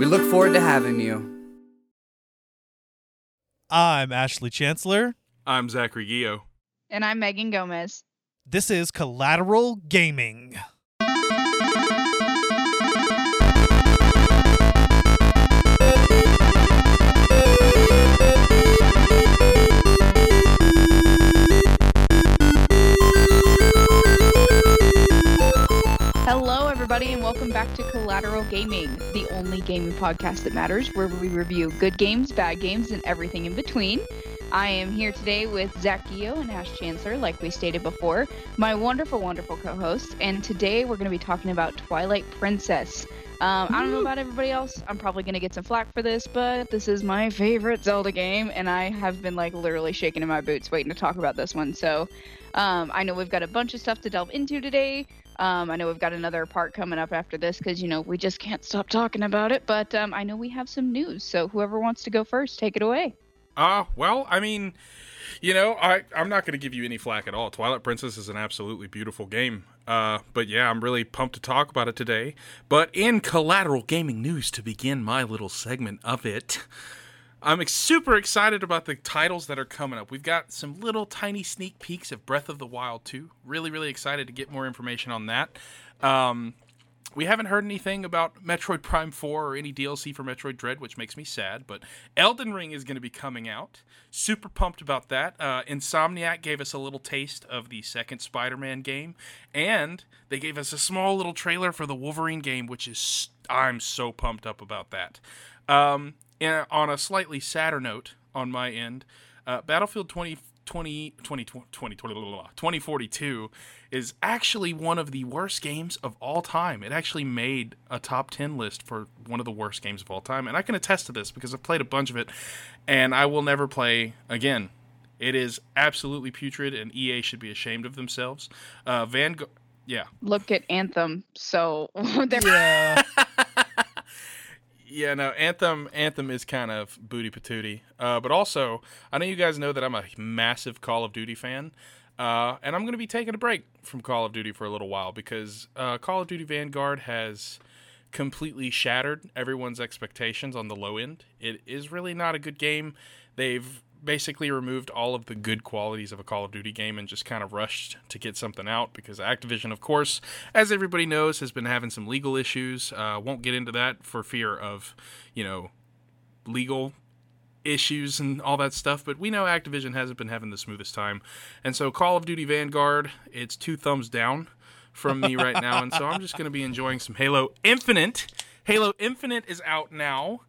We look forward to having you. I'm Ashley Chancellor. I'm Zachary Gio. And I'm Megan Gomez. This is Collateral Gaming. Hello, everybody, and welcome back to Collateral Gaming, the only gaming podcast that matters, where we review good games, bad games, and everything in between. I am here today with Zach Gio and Ash Chancellor, like we stated before, my wonderful, wonderful co hosts. And today we're going to be talking about Twilight Princess. Um, I don't know about everybody else. I'm probably going to get some flack for this, but this is my favorite Zelda game, and I have been like literally shaking in my boots waiting to talk about this one. So um, I know we've got a bunch of stuff to delve into today. Um, I know we've got another part coming up after this because, you know, we just can't stop talking about it. But um, I know we have some news. So whoever wants to go first, take it away. Uh, well, I mean, you know, I, I'm not going to give you any flack at all. Twilight Princess is an absolutely beautiful game. Uh, but yeah, I'm really pumped to talk about it today. But in collateral gaming news, to begin my little segment of it, I'm super excited about the titles that are coming up. We've got some little tiny sneak peeks of Breath of the Wild 2. Really, really excited to get more information on that. Um, we haven't heard anything about Metroid Prime 4 or any DLC for Metroid Dread, which makes me sad, but Elden Ring is going to be coming out. Super pumped about that. Uh, Insomniac gave us a little taste of the second Spider Man game, and they gave us a small little trailer for the Wolverine game, which is. I'm so pumped up about that. Um, and on a slightly sadder note on my end, uh, Battlefield 20, 20, 20, 20, 2042 is actually one of the worst games of all time. It actually made a top 10 list for one of the worst games of all time. And I can attest to this because I've played a bunch of it and I will never play again. It is absolutely putrid and EA should be ashamed of themselves. Uh, Vanguard. Yeah. Look at Anthem. So yeah. Yeah, no, Anthem Anthem is kind of booty patootie. Uh, but also, I know you guys know that I'm a massive Call of Duty fan. Uh, and I'm going to be taking a break from Call of Duty for a little while because uh, Call of Duty Vanguard has completely shattered everyone's expectations on the low end. It is really not a good game. They've basically removed all of the good qualities of a Call of Duty game and just kind of rushed to get something out because Activision, of course, as everybody knows, has been having some legal issues. Uh, won't get into that for fear of, you know, legal issues and all that stuff, but we know Activision hasn't been having the smoothest time. And so Call of Duty Vanguard, it's two thumbs down from me right now, and so I'm just going to be enjoying some Halo Infinite. Halo Infinite is out now.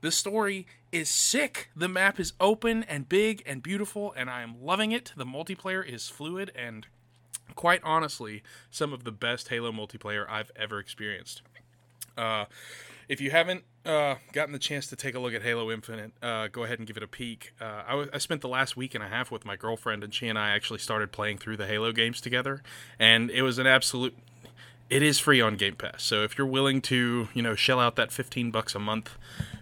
The story is sick. The map is open and big and beautiful, and I am loving it. The multiplayer is fluid and, quite honestly, some of the best Halo multiplayer I've ever experienced. Uh, if you haven't uh, gotten the chance to take a look at Halo Infinite, uh, go ahead and give it a peek. Uh, I, w- I spent the last week and a half with my girlfriend, and she and I actually started playing through the Halo games together, and it was an absolute. It is free on Game Pass, so if you're willing to, you know, shell out that 15 bucks a month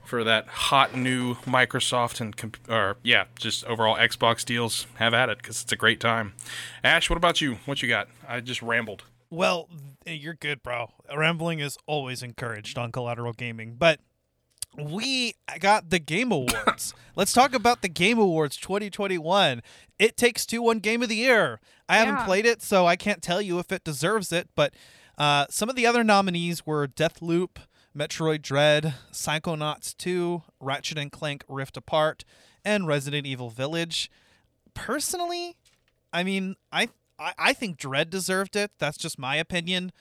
for that hot new Microsoft and comp- or yeah, just overall Xbox deals, have at it because it's a great time. Ash, what about you? What you got? I just rambled. Well, you're good, bro. Rambling is always encouraged on Collateral Gaming, but we got the Game Awards. Let's talk about the Game Awards 2021. It Takes Two one Game of the Year. I haven't played it, so I can't tell you if it deserves it, but uh, some of the other nominees were Deathloop, Metroid Dread, Psychonauts 2, Ratchet and Clank Rift Apart, and Resident Evil Village. Personally, I mean, I I, I think Dread deserved it. That's just my opinion.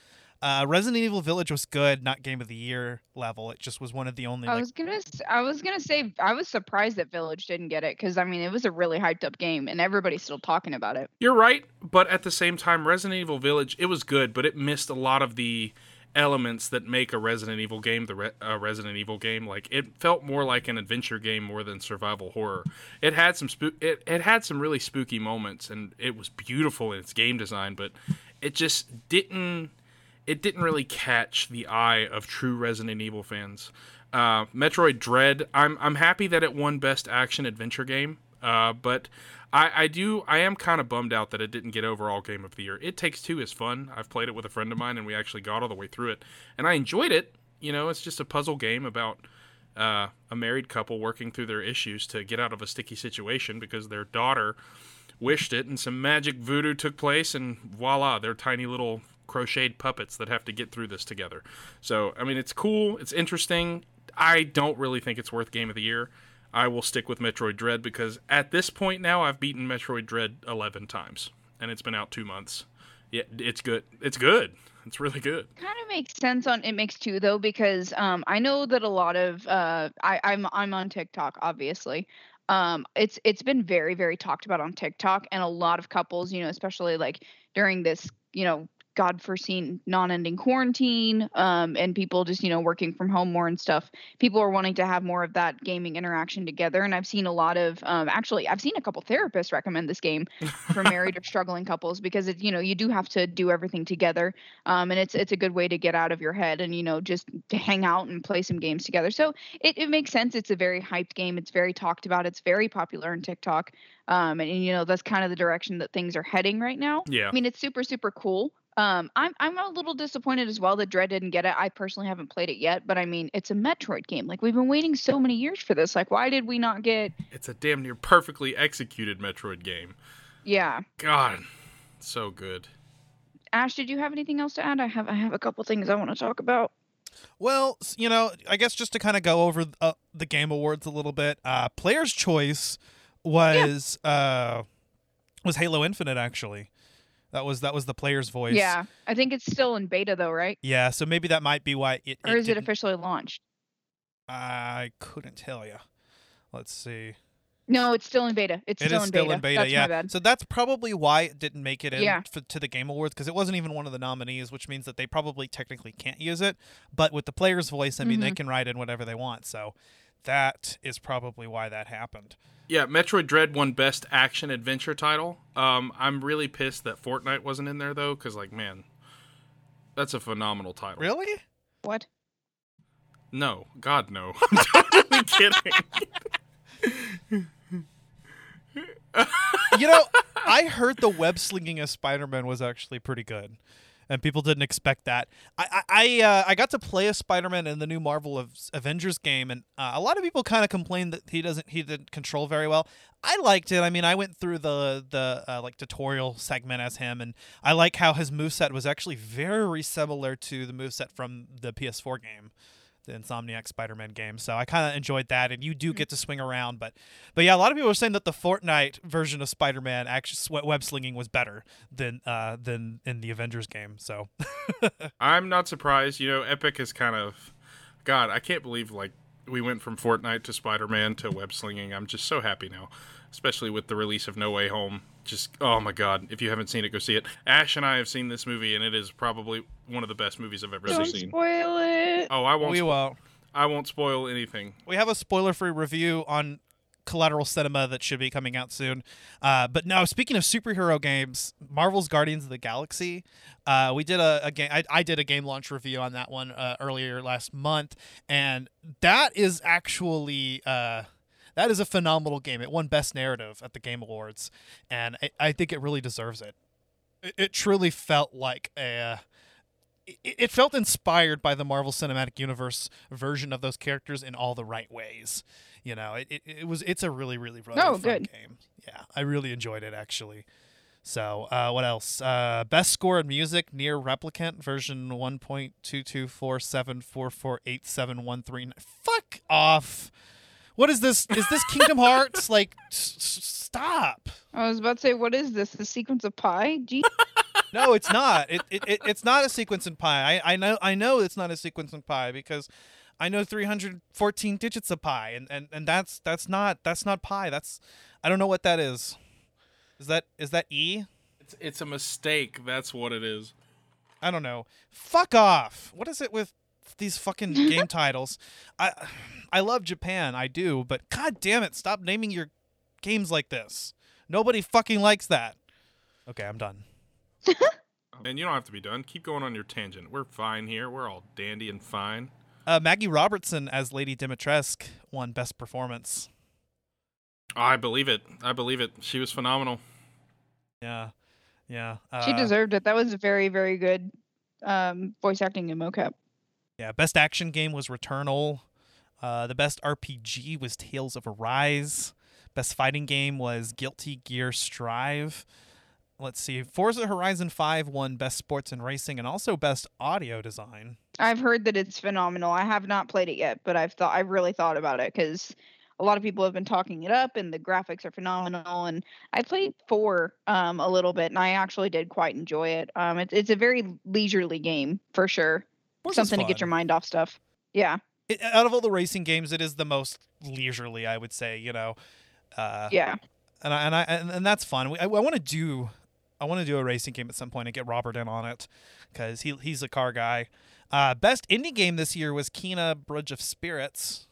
Uh, Resident Evil Village was good, not Game of the Year level. It just was one of the only. I Like, was gonna, s- I was gonna say, I was surprised that Village didn't get it because I mean, it was a really hyped up game, and everybody's still talking about it. You're right, but at the same time, Resident Evil Village, it was good, but it missed a lot of the elements that make a Resident Evil game the re- a Resident Evil game. Like it felt more like an adventure game more than survival horror. It had some spook. It, it had some really spooky moments, and it was beautiful in its game design. But it just didn't. It didn't really catch the eye of true Resident Evil fans. Uh, Metroid Dread. I'm I'm happy that it won Best Action Adventure Game. Uh, but I, I do I am kind of bummed out that it didn't get overall game of the year. It Takes Two is fun. I've played it with a friend of mine and we actually got all the way through it, and I enjoyed it. You know, it's just a puzzle game about uh, a married couple working through their issues to get out of a sticky situation because their daughter wished it, and some magic voodoo took place, and voila, they're tiny little crocheted puppets that have to get through this together. So, I mean, it's cool, it's interesting. I don't really think it's worth game of the year. I will stick with Metroid Dread because at this point now I've beaten Metroid Dread 11 times and it's been out 2 months. Yeah, it's good. It's good. It's really good. Kind of makes sense on it makes two though because um I know that a lot of uh I I'm I'm on TikTok obviously. Um it's it's been very very talked about on TikTok and a lot of couples, you know, especially like during this, you know, god foreseen non-ending quarantine um, and people just you know working from home more and stuff. People are wanting to have more of that gaming interaction together and i've seen a lot of um, actually i've seen a couple therapists recommend this game for married or struggling couples because it you know you do have to do everything together um, and it's it's a good way to get out of your head and you know just to hang out and play some games together. So it, it makes sense. It's a very hyped game. It's very talked about. It's very popular on tiktok um, and, and you know that's kind of the direction that things are heading right now. Yeah. i mean it's super super cool um, I'm I'm a little disappointed as well that Dread didn't get it. I personally haven't played it yet, but I mean, it's a Metroid game. Like we've been waiting so many years for this. Like, why did we not get? It's a damn near perfectly executed Metroid game. Yeah, God, so good. Ash, did you have anything else to add? I have I have a couple things I want to talk about. Well, you know, I guess just to kind of go over uh, the game awards a little bit. Uh, Player's choice was uh, was Halo Infinite. Actually, that was that was the player's voice. Yeah, I think it's still in beta though, right? Yeah. So maybe that might be why it. Or is it officially launched? I couldn't tell you. Let's see. No, it's still in beta. It's It still is in still beta. in beta, That's yeah. So that's probably why it didn't make it in Yeah. f- to the Game Awards because it wasn't even one of the nominees, which means that they probably technically can't use it. But with the player's voice, I mean, they Mhm. can write in whatever they want. So that is probably why that happened. Yeah, Metroid Dread won Best Action Adventure title. Um, I'm really pissed that Fortnite wasn't in there though, because like, man, that's a phenomenal title. Really? What? No, God no. I'm totally kidding. you know, I heard the web slinging of Spider-Man was actually pretty good, and people didn't expect that. I I uh, I got to play a Spider-Man in the new Marvel of Avengers game, and uh, a lot of people kind of complained that he doesn't he didn't control very well. I liked it. I mean, I went through the the uh, like tutorial segment as him, and I like how his moveset was actually very similar to the moveset from the PS4 game the Insomniac Spider-Man game. So I kind of enjoyed that, and you do get to swing around. But, but yeah, a lot of people were saying that the Fortnite version of Spider-Man actually web slinging was better than uh than in the Avengers game. So I'm not surprised. You know, Epic is kind of, God, I can't believe like we went from Fortnite to Spider-Man to web slinging. I'm just so happy now, especially with the release of No Way Home. Just oh my God, if you haven't seen it, go see it. Ash and I have seen this movie, and it is probably one of the best movies I've ever Don't seen. spoil it. Oh, I won't. we spo- will. I won't spoil anything. We have a spoiler-free review on Collateral Cinema that should be coming out soon. Uh, but no, speaking of superhero games, Marvel's Guardians of the Galaxy. Uh, we did a, a game. I, I did a game launch review on that one uh, earlier last month, and that is actually uh, that is a phenomenal game. It won Best Narrative at the Game Awards, and I, I think it really deserves it. It, it truly felt like a. It, it felt inspired by the Marvel Cinematic Universe version of those characters in all the right ways. You know, it, it, it was it's a really really really Oh, fun good. game. Yeah, I really enjoyed it actually. So, uh, what else? Uh, best score in music, NieR Replicant, version 1.22474487139. Fuck off. What is this? Is this Kingdom Hearts? Like, s- s- stop. I was about to say, what is this? The sequence of pi? Gee. No, it's not. It, it, it it's not a sequence in pi. I, I know I know it's not a sequence in pi because I know 314 digits of pi, and, and, and that's that's not that's not pi. That's I don't know what that is. Is that is that e? It's it's a mistake. That's what it is. I don't know. Fuck off. What is it with these fucking game titles? I I love Japan, I do, but god damn it, stop naming your games like this. Nobody fucking likes that. Okay, I'm done. And you don't have to be done. Keep going on your tangent. We're fine here. We're all dandy and fine. Uh, Maggie Robertson as Lady Dimitrescu won Best Performance. I believe it. I believe it. She was phenomenal. Yeah, yeah. she uh, deserved it. That was very, very good um, voice acting in mocap. Yeah, best action game was Returnal. Uh, the best RPG was Tales of Arise. Best fighting game was Guilty Gear Strive. Let's see. Forza Horizon 5 won Best Sports and Racing and also Best Audio Design. I've heard that it's phenomenal. I have not played it yet, but I've thought I've really thought about it because a lot of people have been talking it up, and the graphics are phenomenal. And I played four um, a little bit, and I actually did quite enjoy it. Um, it's it's a very leisurely game for sure. Forza's Something to get your mind off stuff. Yeah, It, out of all the racing games, it is the most leisurely, I would say. You know, uh, yeah. and I, and I and, and that's fun. We, I, I want to do I want to do a racing game at some point and get Robert in on it because he he's a car guy. Uh, best indie game this year was Kena Bridge of Spirits.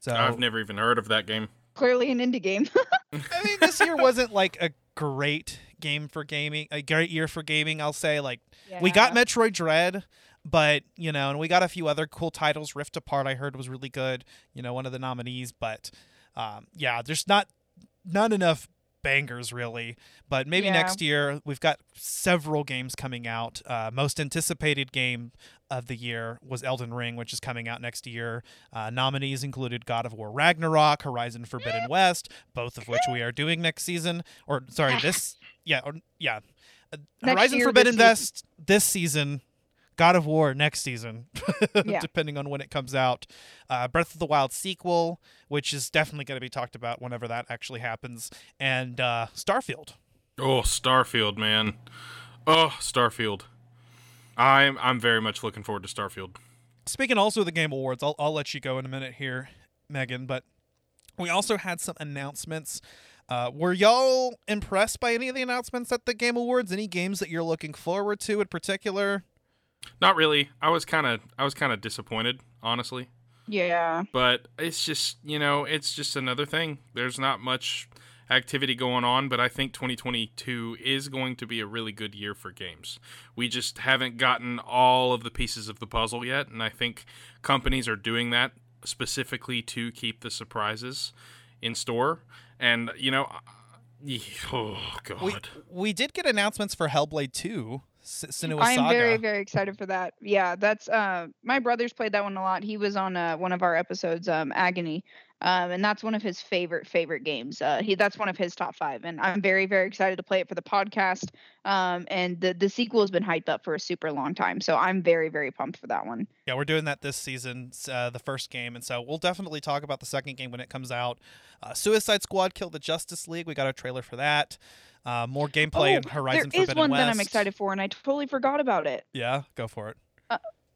So I've never even heard of that game. Clearly an indie game. I mean, this year wasn't like a great game for gaming, a great year for gaming. I'll say like we got Metroid Dread, but you know, and we got a few other cool titles. Rift Apart, I heard was really good. You know, one of the nominees, but um, yeah, there's not not enough bangers really. But maybe Yeah. next year we've got several games coming out. Uh, most anticipated game of the year was Elden Ring, which is coming out next year. Uh, nominees included God of War Ragnarok, Horizon Forbidden West, both of which we are doing next season. Or sorry, this yeah, or, yeah. Uh, Horizon year, Forbidden West this season. God of War next season, Yeah. depending on when it comes out. Uh, Breath of the Wild sequel, which is definitely going to be talked about whenever that actually happens, and uh, Starfield. Oh, Starfield, man. Oh, Starfield. I'm I'm very much looking forward to Starfield. Speaking also of the Game Awards, I'll, I'll let you go in a minute here, Megan, but we also had some announcements. Uh, were y'all impressed by any of the announcements at the Game Awards? Any games that you're looking forward to in particular? Not really. I was kind of I was kind of disappointed, honestly. Yeah. But it's just, you know, it's just another thing. There's not much activity going on, but I think 2022 is going to be a really good year for games. We just haven't gotten all of the pieces of the puzzle yet, and I think companies are doing that specifically to keep the surprises in store. And, you know, oh god. We, we did get announcements for Hellblade 2, I'm Saga. very, very excited for that. Yeah, that's uh my brother's played that one a lot. He was on uh, one of our episodes, um, Agony. Um, and that's one of his favorite favorite games. Uh, he that's one of his top five, and I'm very very excited to play it for the podcast. Um, and the the sequel has been hyped up for a super long time, so I'm very very pumped for that one. Yeah, we're doing that this season, uh, the first game, and so we'll definitely talk about the second game when it comes out. Uh, Suicide Squad killed the Justice League. We got a trailer for that. Uh, more gameplay in Horizon Oh, there is Forbidden one West. that I'm excited for, and I totally forgot about it. Yeah, go for it.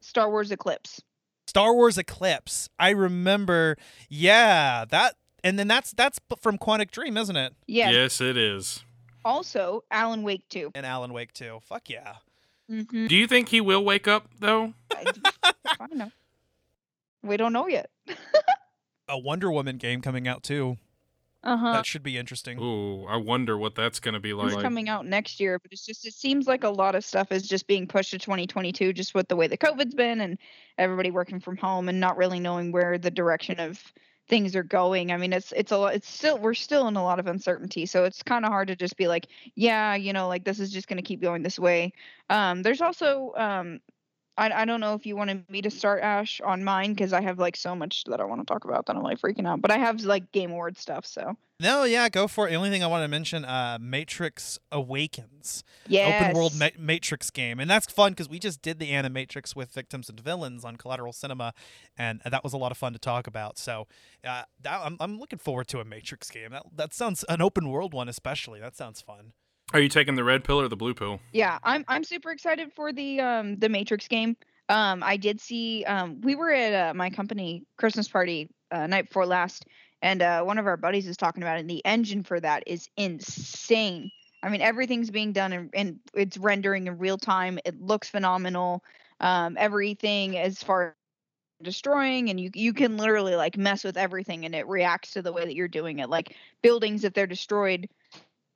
Star Wars Eclipse. Star Wars Eclipse. I remember. Yeah, that, and then that's that's from Quantic Dream, isn't it? Yes. Yes, it is. Also, Alan Wake 2. And Alan Wake too. Fuck yeah. Mm-hmm. Do you think he will wake up though? I, I don't know. We don't know yet. A Wonder Woman game coming out too. Uh huh. That should be interesting. Ooh, I wonder what that's going to be It's like. coming out next year, but it's just it seems like a lot of stuff is just being pushed to 2022, just with the way the COVID's been and everybody working from home and not really knowing where the direction of things are going. I mean, it's it's a lot. It's still we're still in a lot of uncertainty, so it's kind of hard to just be like, yeah, you know, like this is just going to keep going this way. Um, there's also um. I, I don't know if you wanted me to start Ash on mine because I have like so much that I want to talk about that I'm like freaking out. But I have like Game Award stuff, so No, yeah, go for it. The only thing I want to mention, uh, Matrix Awakens. yeah. open world ma- Matrix game, and that's fun because we just did the Animatrix with Victims and Villains on Collateral Cinema, and that was a lot of fun to talk about. So, uh, that, I'm I'm looking forward to a Matrix game. That that sounds an open world one, especially. That sounds fun. Are you taking the red pill or the blue pill? Yeah, I'm I'm super excited for the um the Matrix game. Um, I did see um we were at uh, my company Christmas party uh, night before last, and uh, one of our buddies is talking about it. And the engine for that is insane. I mean, everything's being done and, and it's rendering in real time. It looks phenomenal. Um, everything as far as destroying and you you can literally like mess with everything and it reacts to the way that you're doing it like buildings if they're destroyed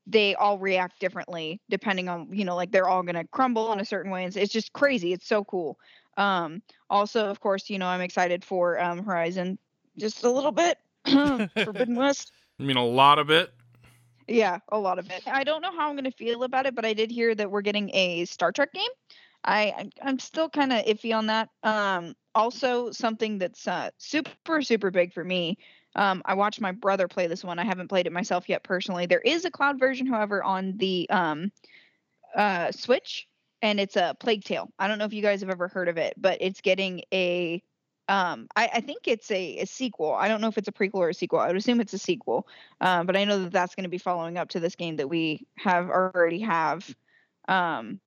they all react differently depending on you know like they're all going to crumble in a certain way it's, it's just crazy it's so cool um also of course you know i'm excited for um horizon just a little bit forbidden west I mean, a lot of it. yeah a lot of it i don't know how i'm going to feel about it but i did hear that we're getting a star trek game I I'm- I'm still kind of iffy on that. Um, also something that's uh, super super big for me. Um, I watched my brother play this one. I haven't played it myself yet personally. There is a cloud version, however, on the um, uh, Switch, and it's a Plague Tale. I don't know if you guys have ever heard of it, but it's getting a um, I, I think it's a, a sequel. I don't know if it's a prequel or a sequel. I would assume it's a sequel, um, but I know that that's going to be following up to this game that we have already have. Um,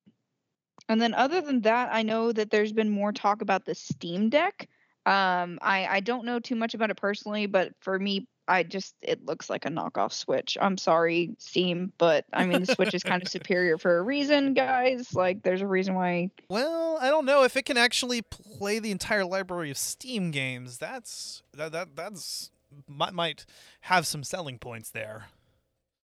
and then other than that, I know that there's been more talk about the Steam Deck. Um, I I don't know too much about it personally, but for me, I just it looks like a knockoff Switch. I'm sorry, Steam, but I mean the Switch is kind of superior for a reason, guys. Like there's a reason why. Well, I don't know if it can actually play the entire library of Steam games. That's that that that's might might have some selling points there.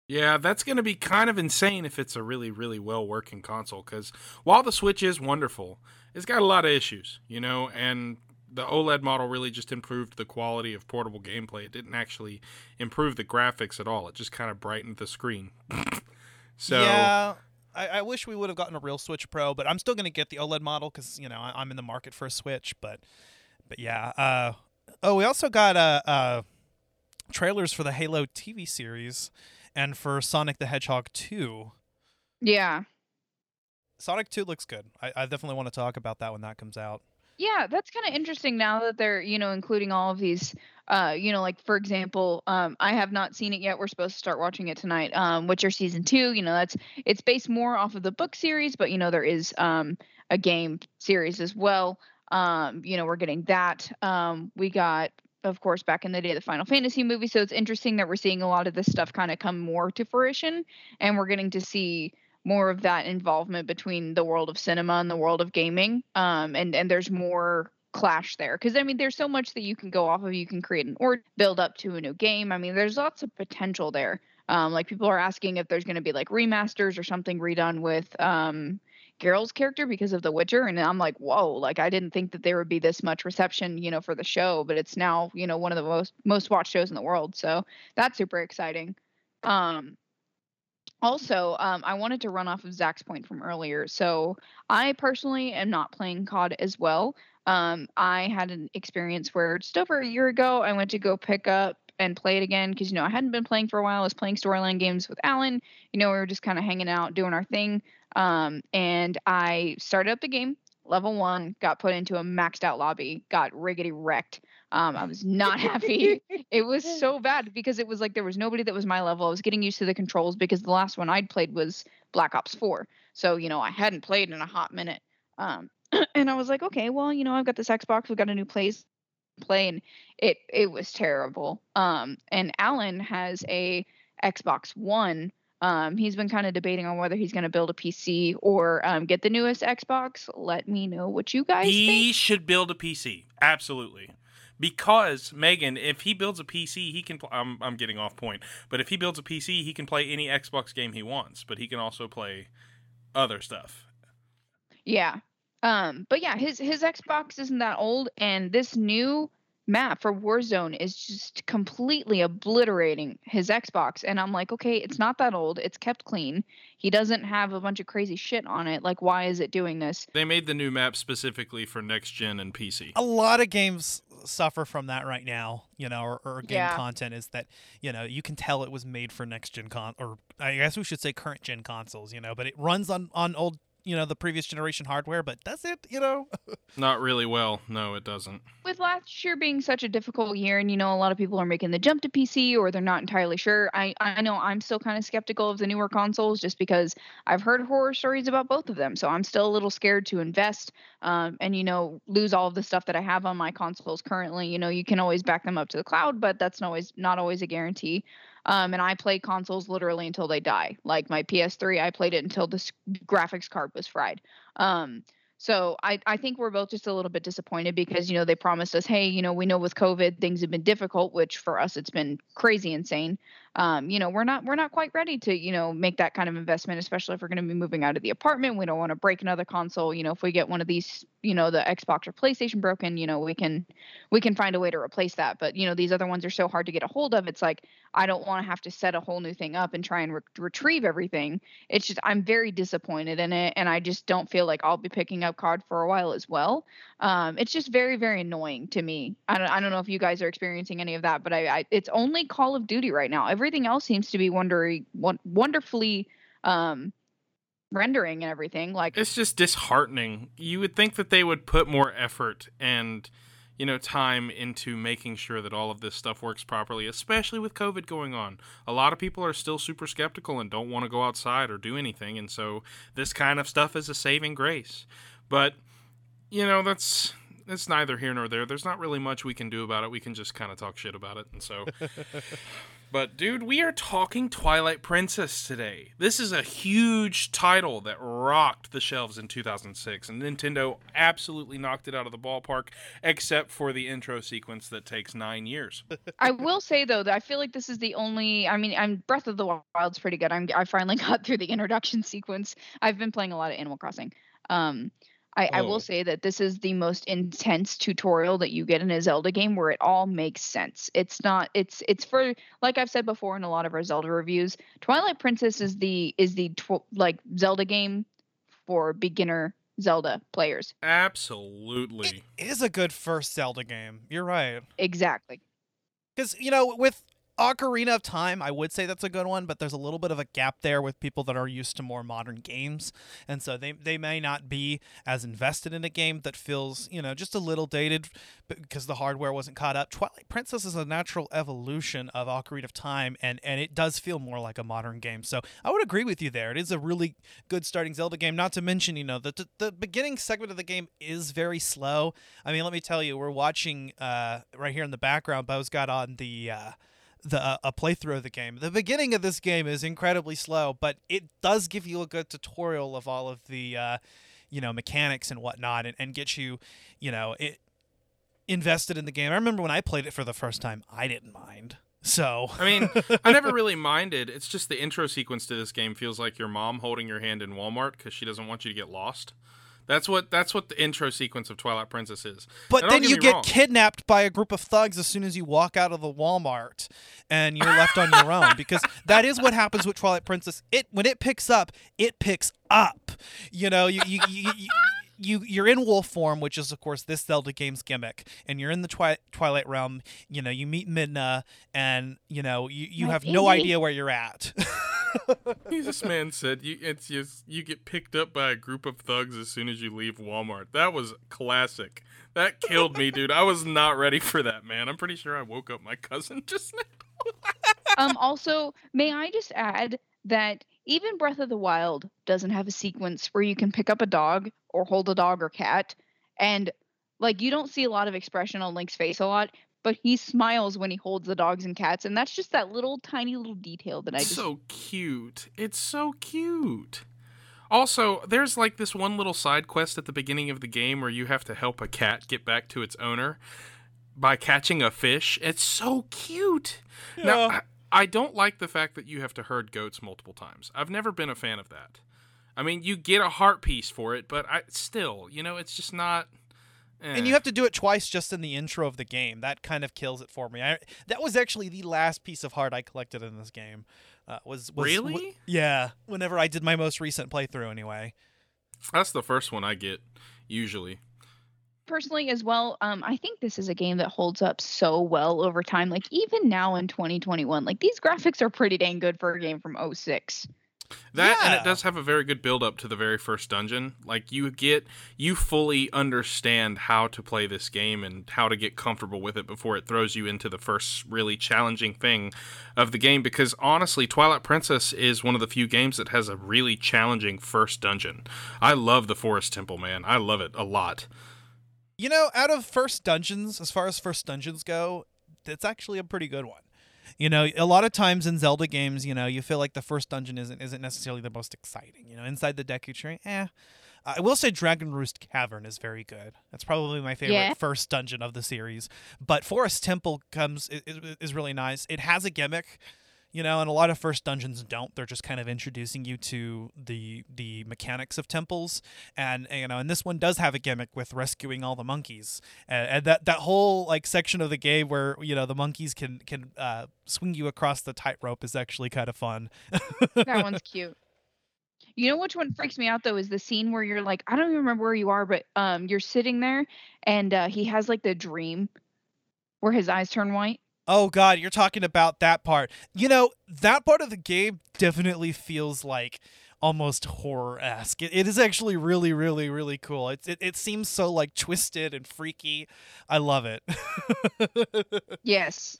Yeah, that's going to be kind of insane if it's a really, really well working console. Because while the Switch is wonderful, it's got a lot of issues, you know, and the OLED model really just improved the quality of portable gameplay. It didn't actually improve the graphics at all. It just kind of brightened the screen. so yeah, I, I wish we would have gotten a real Switch Pro, but I'm still gonna get the OLED model because you know I, I'm in the market for a Switch. But but yeah. Uh, oh, we also got uh, uh, trailers for the Halo TV series and for Sonic the Hedgehog 2. Yeah, Sonic 2 looks good. I, I definitely want to talk about that when that comes out. Yeah, that's kind of interesting now that they're you know including all of these. Uh, you know, like for example, um, I have not seen it yet. We're supposed to start watching it tonight. Um, Witcher season two. You know, that's it's based more off of the book series, but you know there is um a game series as well. Um, you know, we're getting that. Um, we got of course back in the day the Final Fantasy movie. So it's interesting that we're seeing a lot of this stuff kind of come more to fruition, and we're getting to see more of that involvement between the world of cinema and the world of gaming. Um, and and there's more clash there because I mean there's so much that you can go off of. You can create an or build up to a new game. I mean there's lots of potential there. Um, like people are asking if there's going to be like remasters or something redone with um, Geralt's character because of The Witcher, and I'm like, whoa! Like I didn't think that there would be this much reception, you know, for the show, but it's now you know one of the most most watched shows in the world. So that's super exciting. Um, also, um, I wanted to run off of Zach's point from earlier. So I personally am not playing COD as well. Um, I had an experience where just over a year ago, I went to go pick up and play it again because you know I hadn't been playing for a while. I was playing storyline games with Alan. You know, we were just kind of hanging out, doing our thing. Um, and I started up the game, level one, got put into a maxed out lobby, got riggedy wrecked. Um, I was not happy. it was so bad because it was like there was nobody that was my level. I was getting used to the controls because the last one I'd played was Black Ops 4. So, you know, I hadn't played in a hot minute. Um, and I was like, okay, well, you know, I've got this Xbox, we've got a new place play and it it was terrible. Um, and Alan has a Xbox One. Um, he's been kind of debating on whether he's going to build a PC or um, get the newest Xbox. Let me know what you guys he think. should build a PC. Absolutely. Because Megan, if he builds a PC, he can. Pl- I'm I'm getting off point, but if he builds a PC, he can play any Xbox game he wants. But he can also play other stuff. Yeah. Um, but yeah, his his Xbox isn't that old, and this new map for Warzone is just completely obliterating his Xbox. And I'm like, okay, it's not that old. It's kept clean. He doesn't have a bunch of crazy shit on it. Like, why is it doing this? They made the new map specifically for next gen and PC. a lot of games suffer from that right now you know or, or game Yeah. content is that you know you can tell it was made for next gen con or i guess we should say current gen consoles you know but it runs on on old you know the previous generation hardware but does it you know Not really well. No, it doesn't. with last year being such a difficult year and you know a lot of people are making the jump to pc or they're not entirely sure i i know i'm still kind of skeptical of the newer consoles just because i've heard horror stories about both of them so i'm still a little scared to invest um, and you know lose all of the stuff that i have on my consoles currently you know you can always back them up to the cloud but that's not always not always a guarantee Um, and I play consoles literally until they die. Like my PS3, I played it until the graphics card was fried. Um, so I, I think we're both just a little bit disappointed because, you know, they promised us, hey, you know, we know with COVID things have been difficult, which for us it's been crazy insane um, you know, we're not we're not quite ready to, you know, make that kind of investment, especially if we're going to be moving out of the apartment. We don't want to break another console. You know, if we get one of these, you know, the Xbox or PlayStation broken, you know, we can we can find a way to replace that. But you know, these other ones are so hard to get a hold of. It's like I don't want to have to set a whole new thing up and try and re- retrieve everything. It's just I'm very disappointed in it, and I just don't feel like I'll be picking up COD for a while as well. Um, it's just very very annoying to me. I don't I don't know if you guys are experiencing any of that, but I, I it's only Call of Duty right now. Every everything else seems to be wondery, wonderfully um, rendering and everything. Like it's just disheartening. You would think that they would put more effort and you know time into making sure that all of this stuff works properly, especially with COVID going on. A lot of people are still super skeptical and don't want to go outside or do anything, and so this kind of stuff is a saving grace. But you know that's it's neither here nor there. There's not really much we can do about it. We can just kind of talk shit about it, and so. but dude, we are talking Twilight Princess today. This is a huge title that rocked the shelves in 2006, and Nintendo absolutely knocked it out of the ballpark, except for the intro sequence that takes nine years. I will say though that I feel like this is the only. I mean, I'm Breath of the Wild's pretty good. I'm I finally got through the introduction sequence. I've been playing a lot of Animal Crossing. Um, I, oh. I, will oh. say that this is the most intense tutorial that you get in a Zelda game where it all makes sense. It's not it's it's for like I've said before in a lot of our Zelda reviews, Twilight Princess is the is the tw- like Zelda game for beginner Zelda players. Absolutely. It is a good first Zelda game. You're right. Exactly. Cuz you know with Ocarina of Time, I would say that's a good one, but there's a little bit of a gap there with people that are used to more modern games, and so they they may not be as invested in a game that feels you know just a little dated because the hardware wasn't caught up. Twilight Princess is a natural evolution of Ocarina of Time, and and it does feel more like a modern game. So I would agree with you there. It is a really good starting Zelda game. Not to mention, you know, the the, beginning segment of the game is very slow. I mean, let me tell you, we're watching uh, right here in the background. Bo's got on the uh, the uh, a playthrough of the game. The beginning of this game is incredibly slow, but it does give you a good tutorial of all of the uh, you know mechanics and whatnot, and, and get you you know it invested in the game. I remember when I played it for the first time, I didn't mind. So I mean, I never really minded. It's just the intro sequence to this game feels like your mom holding your hand in Walmart because she doesn't want you to get lost. That's what that's what the intro sequence of Twilight Princess is. But then get you get wrong. kidnapped by a group of thugs as soon as you walk out of the Walmart and you're left on your own because that is what happens with Twilight Princess. It when it picks up, it picks up. You know, you you, you, you you you're in wolf form, which is of course this Zelda game's gimmick, and you're in the twi- Twilight realm. You know, you meet Midna, and you know you you have no idea where you're at. this man said you it's just you get picked up by a group of thugs as soon as you leave Walmart. That was classic. That killed me, dude. I was not ready for that, man. I'm pretty sure I woke up my cousin just now. um also, may I just add that even Breath of the Wild doesn't have a sequence where you can pick up a dog or hold a dog or cat and like you don't see a lot of expression on Link's face a lot, but he smiles when he holds the dogs and cats, and that's just that little tiny little detail that I just so cute. It's so cute. Also, there's like this one little side quest at the beginning of the game where you have to help a cat get back to its owner by catching a fish. It's so cute. Yeah. Now, I, I don't like the fact that you have to herd goats multiple times. I've never been a fan of that. I mean, you get a heart piece for it, but I still, you know, it's just not Eh. And you have to do it twice just in the intro of the game. That kind of kills it for me. I, that was actually the last piece of heart I collected in this game. Uh, was, was really? W- yeah. Whenever I did my most recent playthrough, anyway. That's the first one I get usually. Personally, as well, um, I think this is a game that holds up so well over time. Like even now in 2021, like these graphics are pretty dang good for a game from 06. That yeah. and it does have a very good build up to the very first dungeon. Like you get you fully understand how to play this game and how to get comfortable with it before it throws you into the first really challenging thing of the game because honestly Twilight Princess is one of the few games that has a really challenging first dungeon. I love the Forest Temple, man. I love it a lot. You know, out of first dungeons, as far as first dungeons go, it's actually a pretty good one You know, a lot of times in Zelda games, you know, you feel like the first dungeon isn't isn't necessarily the most exciting. You know, inside the Deku Tree, eh. I will say Dragon Roost Cavern is very good. That's probably my favorite Yeah. first dungeon of the series. But Forest Temple comes is, is really nice. It has a gimmick, you know, and a lot of first dungeons don't. They're just kind of introducing you to the the mechanics of temples, and you know, and this one does have a gimmick with rescuing all the monkeys, and, and that that whole like section of the game where you know the monkeys can can uh, swing you across the tightrope is actually kind of fun. That one's cute. You know which one freaks me out though is the scene where you're like, I don't even remember where you are, but um, you're sitting there and uh, he has like the dream where his eyes turn white. Oh god, you're talking about that part. You know, that part of the game definitely feels like almost horror esque. It, it is actually really, really, really cool. It's it, it seems so like twisted and freaky. I love it. Yes.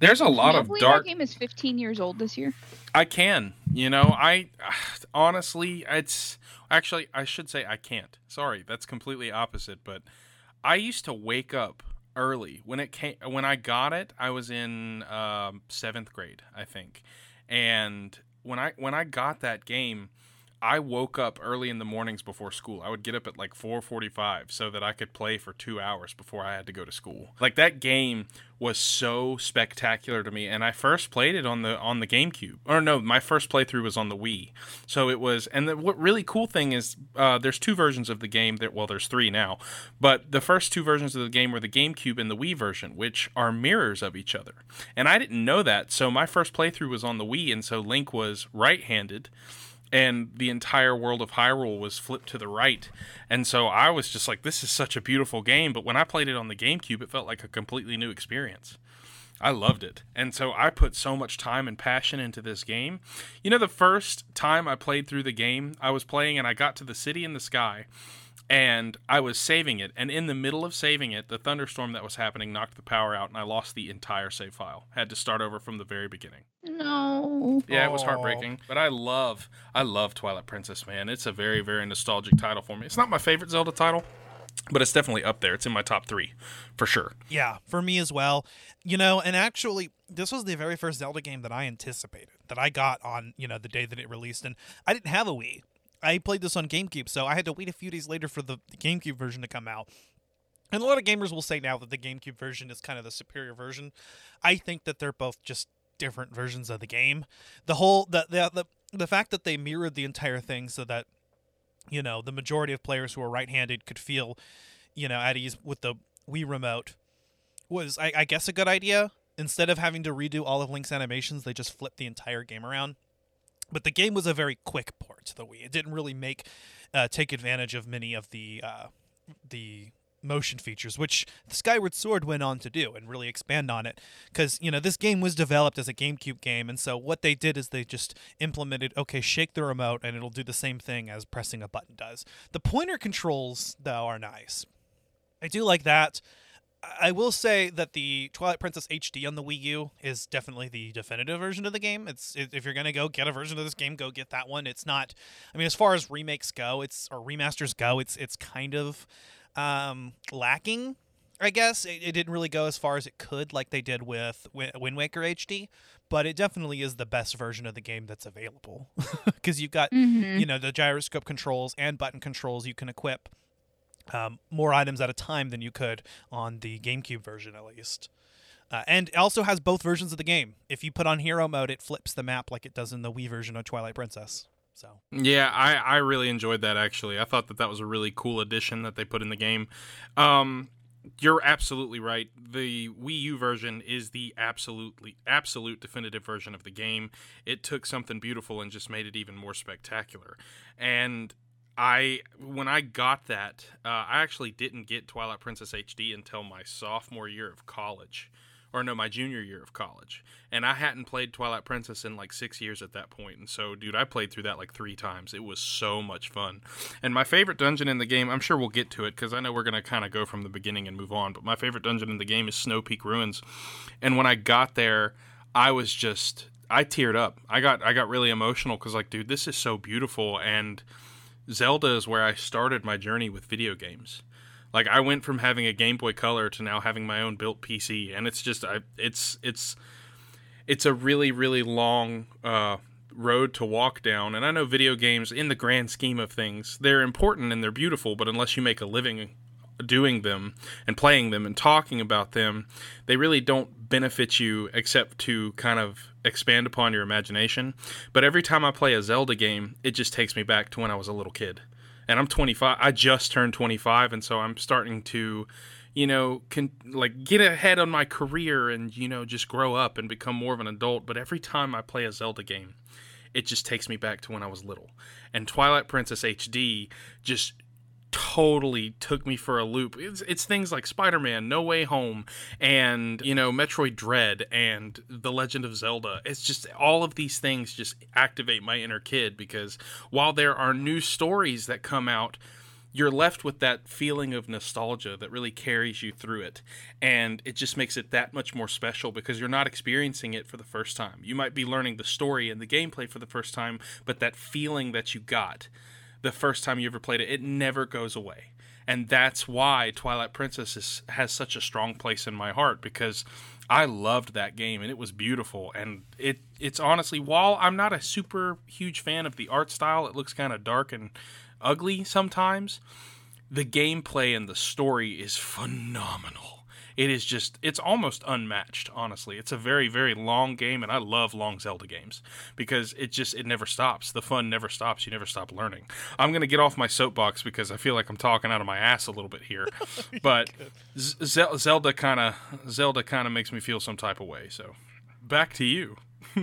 There's a lot Can of believe dark. That game is 15 years old this year. I can. You know, I honestly, it's actually I should say I can't. Sorry, that's completely opposite. But I used to wake up early when it came. When I got it, I was in um, seventh grade, I think, and when I when I got that game. I woke up early in the mornings before school. I would get up at like 4:45 so that I could play for 2 hours before I had to go to school. Like that game was so spectacular to me and I first played it on the on the GameCube. Or no, my first playthrough was on the Wii. So it was and the what really cool thing is uh, there's two versions of the game that well there's three now. But the first two versions of the game were the GameCube and the Wii version, which are mirrors of each other. And I didn't know that. So my first playthrough was on the Wii and so Link was right-handed and the entire world of Hyrule was flipped to the right. And so I was just like, this is such a beautiful game. But when I played it on the GameCube, it felt like a completely new experience. I loved it. And so I put so much time and passion into this game. You know, the first time I played through the game, I was playing and I got to the city in the sky and I was saving it. And in the middle of saving it, the thunderstorm that was happening knocked the power out and I lost the entire save file. Had to start over from the very beginning. No. Yeah, it was heartbreaking, but I love I love Twilight Princess, man. It's a very very nostalgic title for me. It's not my favorite Zelda title, but it's definitely up there. It's in my top 3 for sure. Yeah, for me as well. You know, and actually, this was the very first Zelda game that I anticipated that I got on you know the day that it released, and I didn't have a Wii. I played this on GameCube, so I had to wait a few days later for the, the GameCube version to come out. And a lot of gamers will say now that the GameCube version is kind of the superior version. I think that they're both just different versions of the game. The whole the the the, the fact that they mirrored the entire thing so that you know the majority of players who are right-handed could feel you know at ease with the Wii remote was I, I guess a good idea. Instead of having to redo all of Link's animations, they just flipped the entire game around. But the game was a very quick port to the Wii. It didn't really make uh, take advantage of many of the uh, the motion features, which the Skyward Sword went on to do and really expand on it. Because you know this game was developed as a GameCube game, and so what they did is they just implemented okay, shake the remote and it'll do the same thing as pressing a button does. The pointer controls though are nice. I do like that. I will say that the Twilight Princess HD on the Wii U is definitely the definitive version of the game. It's if you're gonna go get a version of this game, go get that one. It's not. I mean, as far as remakes go, it's or remasters go, it's it's kind of um, lacking. I guess it, it didn't really go as far as it could, like they did with Wi- Wind Waker HD. But it definitely is the best version of the game that's available because you've got Mhm. you know the gyroscope controls and button controls you can equip um, more items at a time than you could on the GameCube version, at least. Uh, and it also has both versions of the game. If you put on hero mode, it flips the map like it does in the Wii version of Twilight Princess. So Yeah, I, I really enjoyed that actually. I thought that that was a really cool addition that they put in the game. Um, you're absolutely right. The Wii U version is the absolutely absolute definitive version of the game. It took something beautiful and just made it even more spectacular. And I when I got that, uh, I actually didn't get Twilight Princess HD until my sophomore year of college. Or no, my junior year of college. And I hadn't played Twilight Princess in like six years at that point. And so, dude, I played through that like three times. It was so much fun. And my favorite dungeon in the game, I'm sure we'll get to it because I know we're to kind of go from the beginning and move on. But my favorite dungeon in the game is Snow Peak Ruins. And when I got there, I was just, I teared up. I got, I got really emotional because, like, dude, this is so beautiful. And Zelda is where I started my journey with video games. Like I went from having a Game Boy Color to now having my own built PC, and it's just I it's it's it's a really really long uh, road to walk down. And I know video games, in the grand scheme of things, they're important and they're beautiful, but unless you make a living doing them and playing them and talking about them, they really don't benefit you except to kind of expand upon your imagination. But every time I play a Zelda game, it just takes me back to when I was a little kid. And I'm 25. I just turned 25, and so I'm starting to you know, can like get ahead on my career and you know just grow up and become more of an adult. But every time I play a Zelda game, it just takes me back to when I was little. And Twilight Princess HD just totally took me for a loop. It's, it's things like Spider Man, No Way Home, and, you know, Metroid Dread and The Legend of Zelda. It's just all of these things just activate my inner kid because while there are new stories that come out, you're left with that feeling of nostalgia that really carries you through it. And it just makes it that much more special because you're not experiencing it for the first time. You might be learning the story and the gameplay for the first time, but that feeling that you got the first time you ever played it, it never goes away. And that's why Twilight Princess is, has such a strong place in my heart because I loved that game and it was beautiful. And it it's honestly, while I'm not a super huge fan of the art style, it looks kind of dark and ugly sometimes, the gameplay and the story is phenomenal. It is just, it's almost unmatched, honestly. It's a very, very long game, and I love long Zelda games because it just, it never stops. The fun never stops. You never stop learning. I'm going to get off my soapbox because I feel like I'm talking out of my ass a little bit here. Oh, but Z- Zelda kind of, Zelda kind of makes me feel some type of way. So back to you.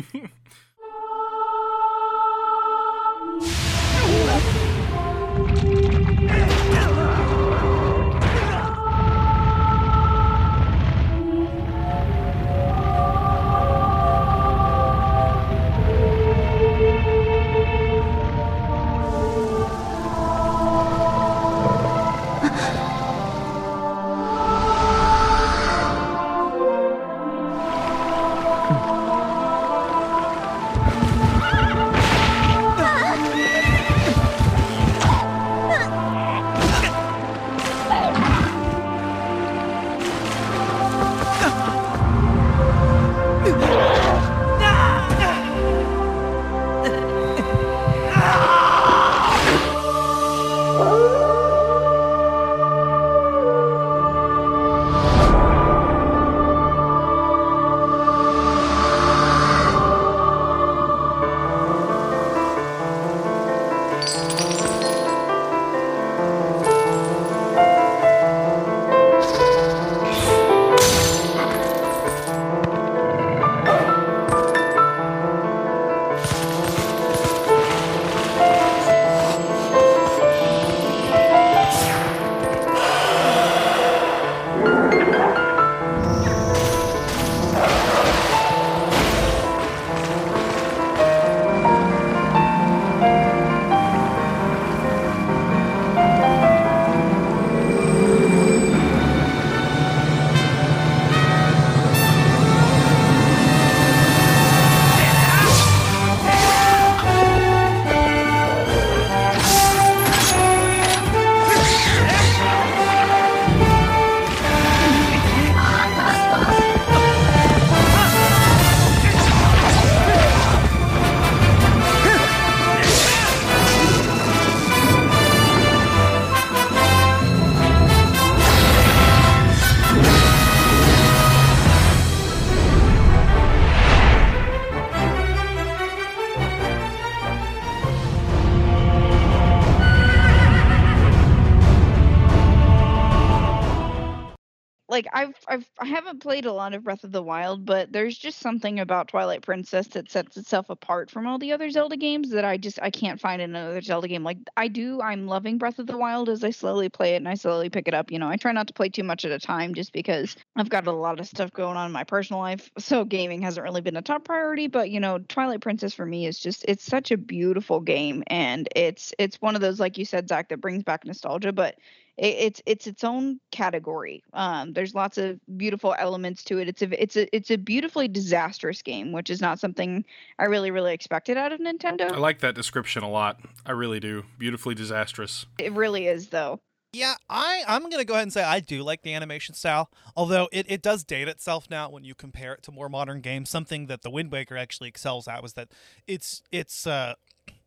like I've I've I haven't played a lot of Breath of the Wild, but there's just something about Twilight Princess that sets itself apart from all the other Zelda games that I just I can't find in another Zelda game. Like I do, I'm loving Breath of the Wild as I slowly play it and I slowly pick it up. You know, I try not to play too much at a time just because I've got a lot of stuff going on in my personal life, so gaming hasn't really been a top priority. But you know, Twilight Princess for me is just it's such a beautiful game, and it's it's one of those like you said, Zach, that brings back nostalgia, but it, it's it's its own category. Um, there's lots of beautiful elements to it. It's a it's a it's a beautifully disastrous game, which is not something I really really expected out of Nintendo. I like that description a lot. I really do. Beautifully disastrous. It really is though. Yeah, I I'm gonna go ahead and say I do like the animation style, although it, it does date itself now when you compare it to more modern games. Something that the Wind Waker actually excels at was that it's it's uh,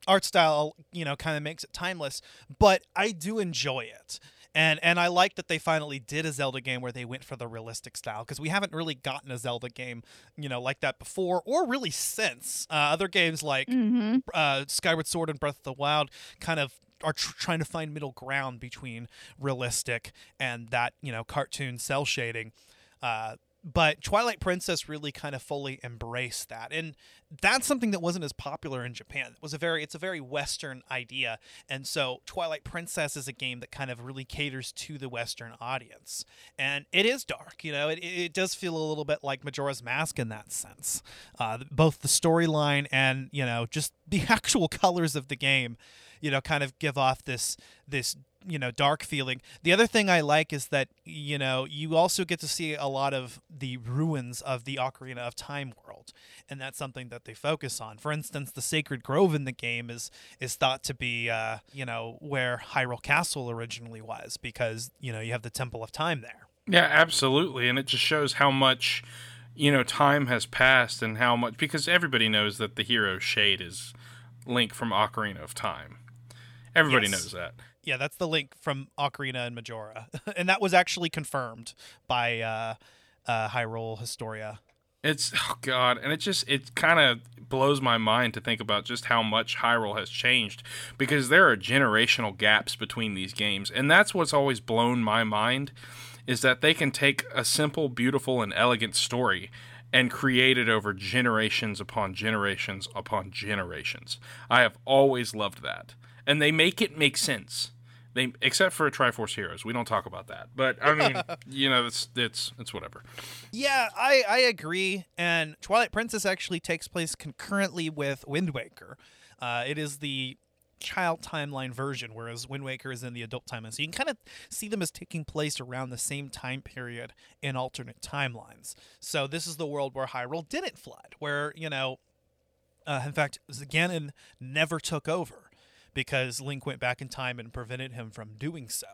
art style, you know, kind of makes it timeless. But I do enjoy it. And, and I like that they finally did a Zelda game where they went for the realistic style because we haven't really gotten a Zelda game, you know, like that before or really since. Uh, other games like Mm-hmm. uh, Skyward Sword and Breath of the Wild kind of are tr- trying to find middle ground between realistic and that you know cartoon cell shading. Uh, but Twilight Princess really kind of fully embraced that, and that's something that wasn't as popular in Japan. It was a very it's a very Western idea, and so Twilight Princess is a game that kind of really caters to the Western audience, and it is dark. You know, it it does feel a little bit like Majora's Mask in that sense. Uh, both the storyline and you know just the actual colors of the game you know kind of give off this this you know dark feeling the other thing i like is that you know you also get to see a lot of the ruins of the ocarina of time world and that's something that they focus on for instance the sacred grove in the game is is thought to be uh, you know where hyrule castle originally was because you know you have the temple of time there Yeah, absolutely. And it just shows how much, you know, time has passed and how much, because everybody knows that the hero Shade is Link from Ocarina of Time. Everybody Yes. knows that. Yeah that's the link from ocarina and majora and that was actually confirmed by uh, uh, hyrule historia It's, oh God. And it just, it kind of blows my mind to think about just how much Hyrule has changed because there are generational gaps between these games. And that's what's always blown my mind is that they can take a simple, beautiful, and elegant story and create it over generations upon generations upon generations. I have always loved that. And they make it make sense. They, except for Triforce Heroes, we don't talk about that. But I mean, you know, it's it's it's whatever. Yeah, I, I agree. And Twilight Princess actually takes place concurrently with Wind Waker. Uh, it is the child timeline version, whereas Wind Waker is in the adult timeline. So you can kind of see them as taking place around the same time period in alternate timelines. So this is the world where Hyrule didn't flood, where, you know, uh, in fact, Ganon never took over because Link went back in time and prevented him from doing so.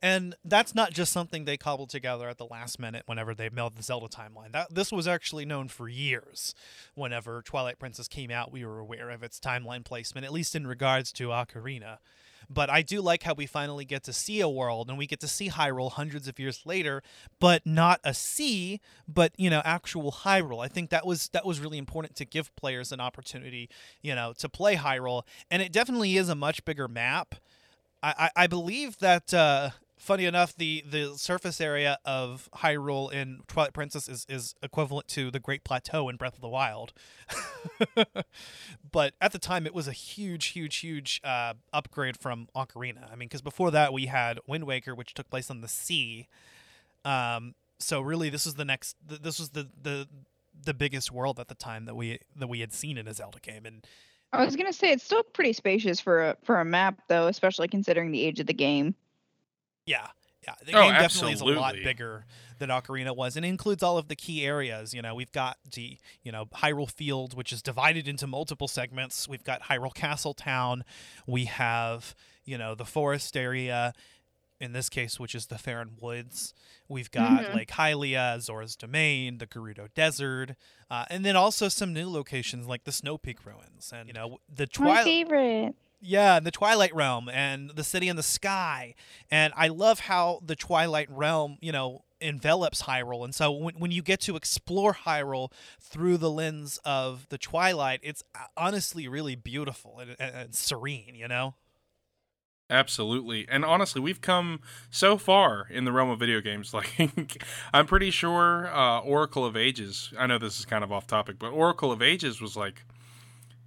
And that's not just something they cobbled together at the last minute whenever they mailed the Zelda timeline. That this was actually known for years. Whenever Twilight Princess came out, we were aware of its timeline placement, at least in regards to Ocarina. But I do like how we finally get to see a world and we get to see Hyrule hundreds of years later, but not a sea, but you know, actual Hyrule. I think that was that was really important to give players an opportunity, you know, to play Hyrule. And it definitely is a much bigger map. I, I, I believe that uh funny enough, the the surface area of Hyrule in Twilight Princess is is equivalent to the Great Plateau in Breath of the Wild. but at the time, it was a huge, huge, huge uh, upgrade from Ocarina. I mean, because before that, we had Wind Waker, which took place on the sea. Um, so really, this was the next. th- This was the the the biggest world at the time that we that we had seen in a Zelda game, and I was gonna say it's still pretty spacious for a for a map though, especially considering the age of the game. Yeah, yeah. The Oh, game definitely is a lot bigger than Ocarina was, and it includes all of the key areas. You know, we've got the you know Hyrule Field, which is divided into multiple segments. We've got Hyrule Castle Town. We have you know the forest area. In this case, which is the Faron Woods, we've got Mhm. Lake Hylia, Zora's Domain, the Gerudo Desert, uh, and then also some new locations like the Snow Peak Ruins, and you know the My favorite. Yeah, and the Twilight Realm and the City in the Sky. And I love how the Twilight Realm, you know, envelops Hyrule. And so when, when you get to explore Hyrule through the lens of the Twilight, it's uh, honestly really beautiful and, and, and serene, you know? Absolutely. And honestly, we've come so far in the realm of video games. Like, I'm pretty sure uh, Oracle of Ages, I know this is kind of off topic, but Oracle of Ages was like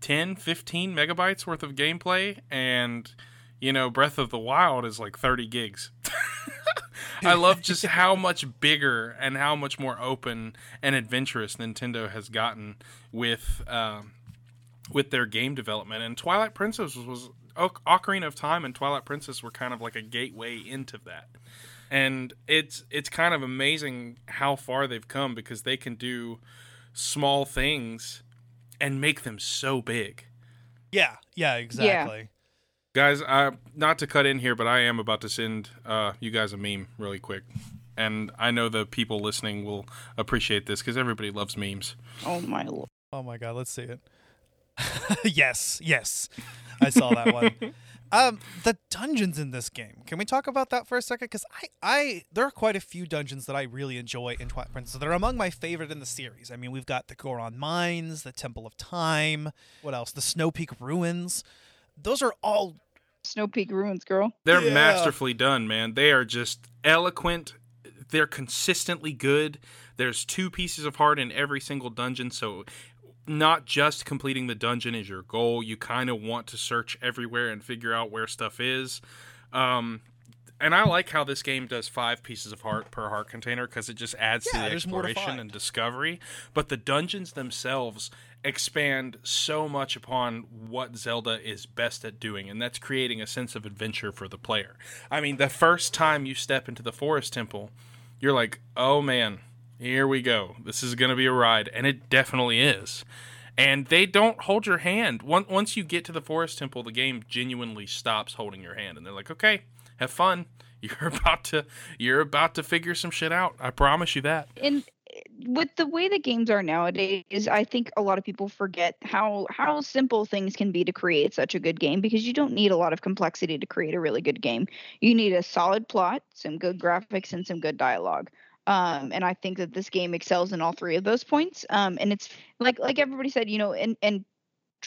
10, 15 megabytes worth of gameplay. And, you know, Breath of the Wild is like 30 gigs. I love just how much bigger and how much more open and adventurous Nintendo has gotten with um, with their game development. And Twilight Princess was, was Oc- Ocarina of Time and Twilight Princess were kind of like a gateway into that. And it's it's kind of amazing how far they've come because they can do small things and make them so big. Yeah, yeah, exactly. Guys, uh, not to cut in here, but I am about to send uh, you guys a meme really quick. And I know the people listening will appreciate this because everybody loves memes. Oh my lord. Oh my god, let's see it. yes, yes. I saw that one. Um, the dungeons in this game. Can we talk about that for a second? Because I, I, there are quite a few dungeons that I really enjoy in Twilight Princess. They're among my favorite in the series. I mean, we've got the Goron Mines, the Temple of Time. What else? The Snow Peak Ruins. Those are all. Snow Peak Ruins, girl. They're Yeah. masterfully done, man. They are just eloquent. They're consistently good. There's two pieces of heart in every single dungeon, so not just completing the dungeon is your goal. You kind of want to search everywhere and figure out where stuff is. Um, and I like how this game does five pieces of heart per heart container because it just adds Yeah, to the exploration and discovery. But the dungeons themselves expand so much upon what Zelda is best at doing, and that's creating a sense of adventure for the player. I mean, the first time you step into the Forest Temple, you're like, oh man, here we go. This is going to be a ride. And it definitely is. And they don't hold your hand. Once you get to the Forest Temple, the game genuinely stops holding your hand. And they're like, okay, have fun. You're about to you're about to figure some shit out. I promise you that. and with the way the games are nowadays, I think a lot of people forget how how simple things can be to create such a good game because you don't need a lot of complexity to create a really good game. You need a solid plot, some good graphics, and some good dialogue. Um, and I think that this game excels in all three of those points. Um, and it's like like everybody said, you know, and and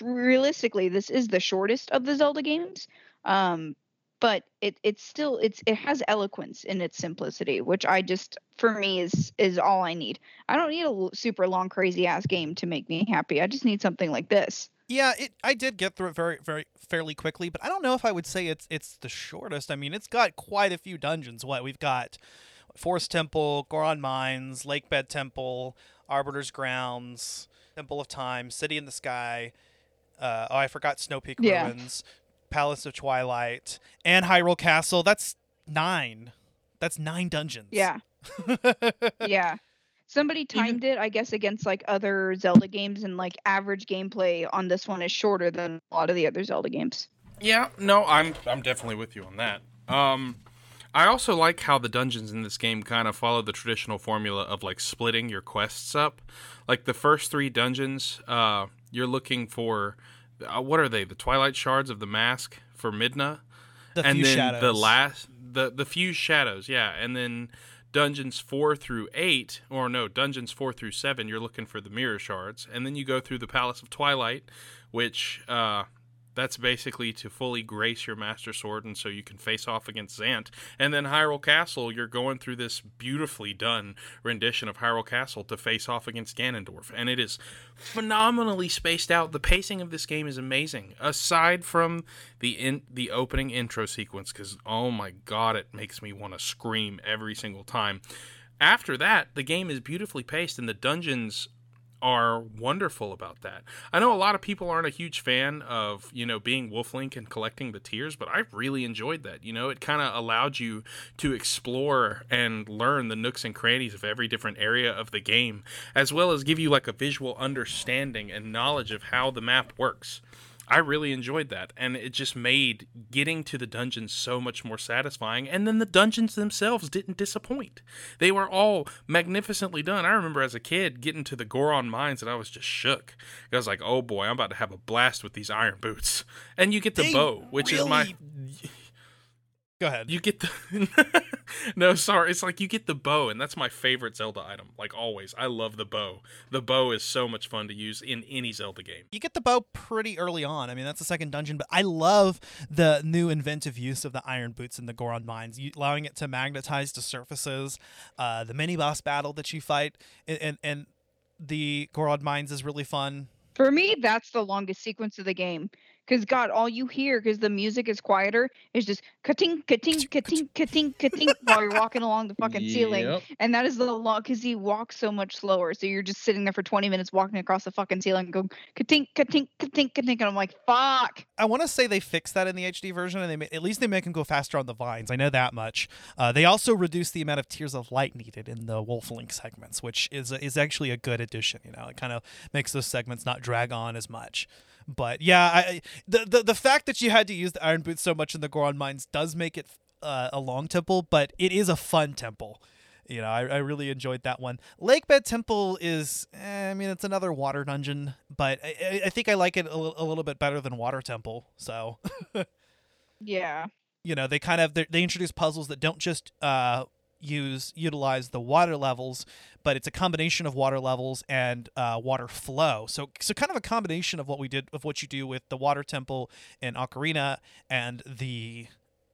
realistically, this is the shortest of the Zelda games. Um, but it it's still it's it has eloquence in its simplicity which i just for me is is all i need i don't need a super long crazy ass game to make me happy i just need something like this Yeah, it. I did get through it very, very fairly quickly, but I don't know if I would say it's it's the shortest. I mean, it's got quite a few dungeons. What we've got, Forest Temple, Goron Mines, Lakebed Temple, Arbiter's Grounds, Temple of Time, City in the Sky. Uh, oh, I forgot Snow Peak Yeah. Ruins, Palace of Twilight, and Hyrule Castle. That's nine. That's nine dungeons. yeah yeah somebody timed it i guess against like other zelda games and like average gameplay on this one is shorter than a lot of the other zelda games Yeah, no, I'm I'm definitely with you on that. Um I also like how the dungeons in this game kind of follow the traditional formula of like splitting your quests up. Like the first 3 dungeons, uh you're looking for uh, what are they? The Twilight Shards of the Mask for Midna? the and few then shadows. the last the the fused shadows yeah and then dungeons four through eight or no dungeons four through seven you're looking for the mirror shards and then you go through the palace of twilight which uh that's basically to fully grace your master sword and so you can face off against Zant. And then Hyrule Castle, you're going through this beautifully done rendition of Hyrule Castle to face off against Ganondorf. And it is phenomenally spaced out. The pacing of this game is amazing. Aside from the in, the opening intro sequence cuz oh my god, it makes me want to scream every single time. After that, the game is beautifully paced and the dungeons are wonderful about that. I know a lot of people aren't a huge fan of, you know, being Wolflink and collecting the tears, but I really enjoyed that. You know, it kind of allowed you to explore and learn the nooks and crannies of every different area of the game, as well as give you like a visual understanding and knowledge of how the map works. I really enjoyed that, and it just made getting to the dungeons so much more satisfying. And then the dungeons themselves didn't disappoint; they were all magnificently done. I remember as a kid getting to the Goron mines, and I was just shook. I was like, "Oh boy, I'm about to have a blast with these iron boots." And you get the They bow, which is my really- Go ahead. you get the no sorry it's like you get the bow and that's my favorite zelda item like always i love the bow the bow is so much fun to use in any zelda game you get the bow pretty early on. I mean, that's the second dungeon, but I love the new inventive use of the iron boots in the Goron mines, you, allowing it to magnetize to surfaces. Uh, the mini boss battle that you fight and, and, and the Goron mines is really fun. For me, that's the longest sequence of the game. Because God, all you hear, because the music is quieter, is just ka-ting, ka-ting, ka-ting, ka-ting, ka-ting while you're walking along the fucking ceiling. And that is the long, because he walks so much slower. So you're just sitting there for 20 minutes walking across the fucking ceiling, going ka-ting, ka-ting, ka-ting, ka-ting. And I'm like, fuck. I want to say they fixed that in the HD version, and they at least they make them go faster on the vines. I know that much. Uh, they also reduced the amount of tears of light needed in the Wolflink segments, which is is actually a good addition. You know, it kind of makes those segments not drag on as much. But yeah, I the, the the fact that you had to use the iron boots so much in the Goron mines does make it uh, a long temple, but it is a fun temple. You know, I, I really enjoyed that one. Lakebed Temple is, eh, I mean, it's another water dungeon, but I, I- think I like it a, li- a little bit better than Water Temple. So, Yeah. you know, they kind of they they introduce puzzles that don't just uh, use utilize the water levels, but it's a combination of water levels and uh, water flow. So, so kind of a combination of what we did of what you do with the Water Temple in Ocarina and the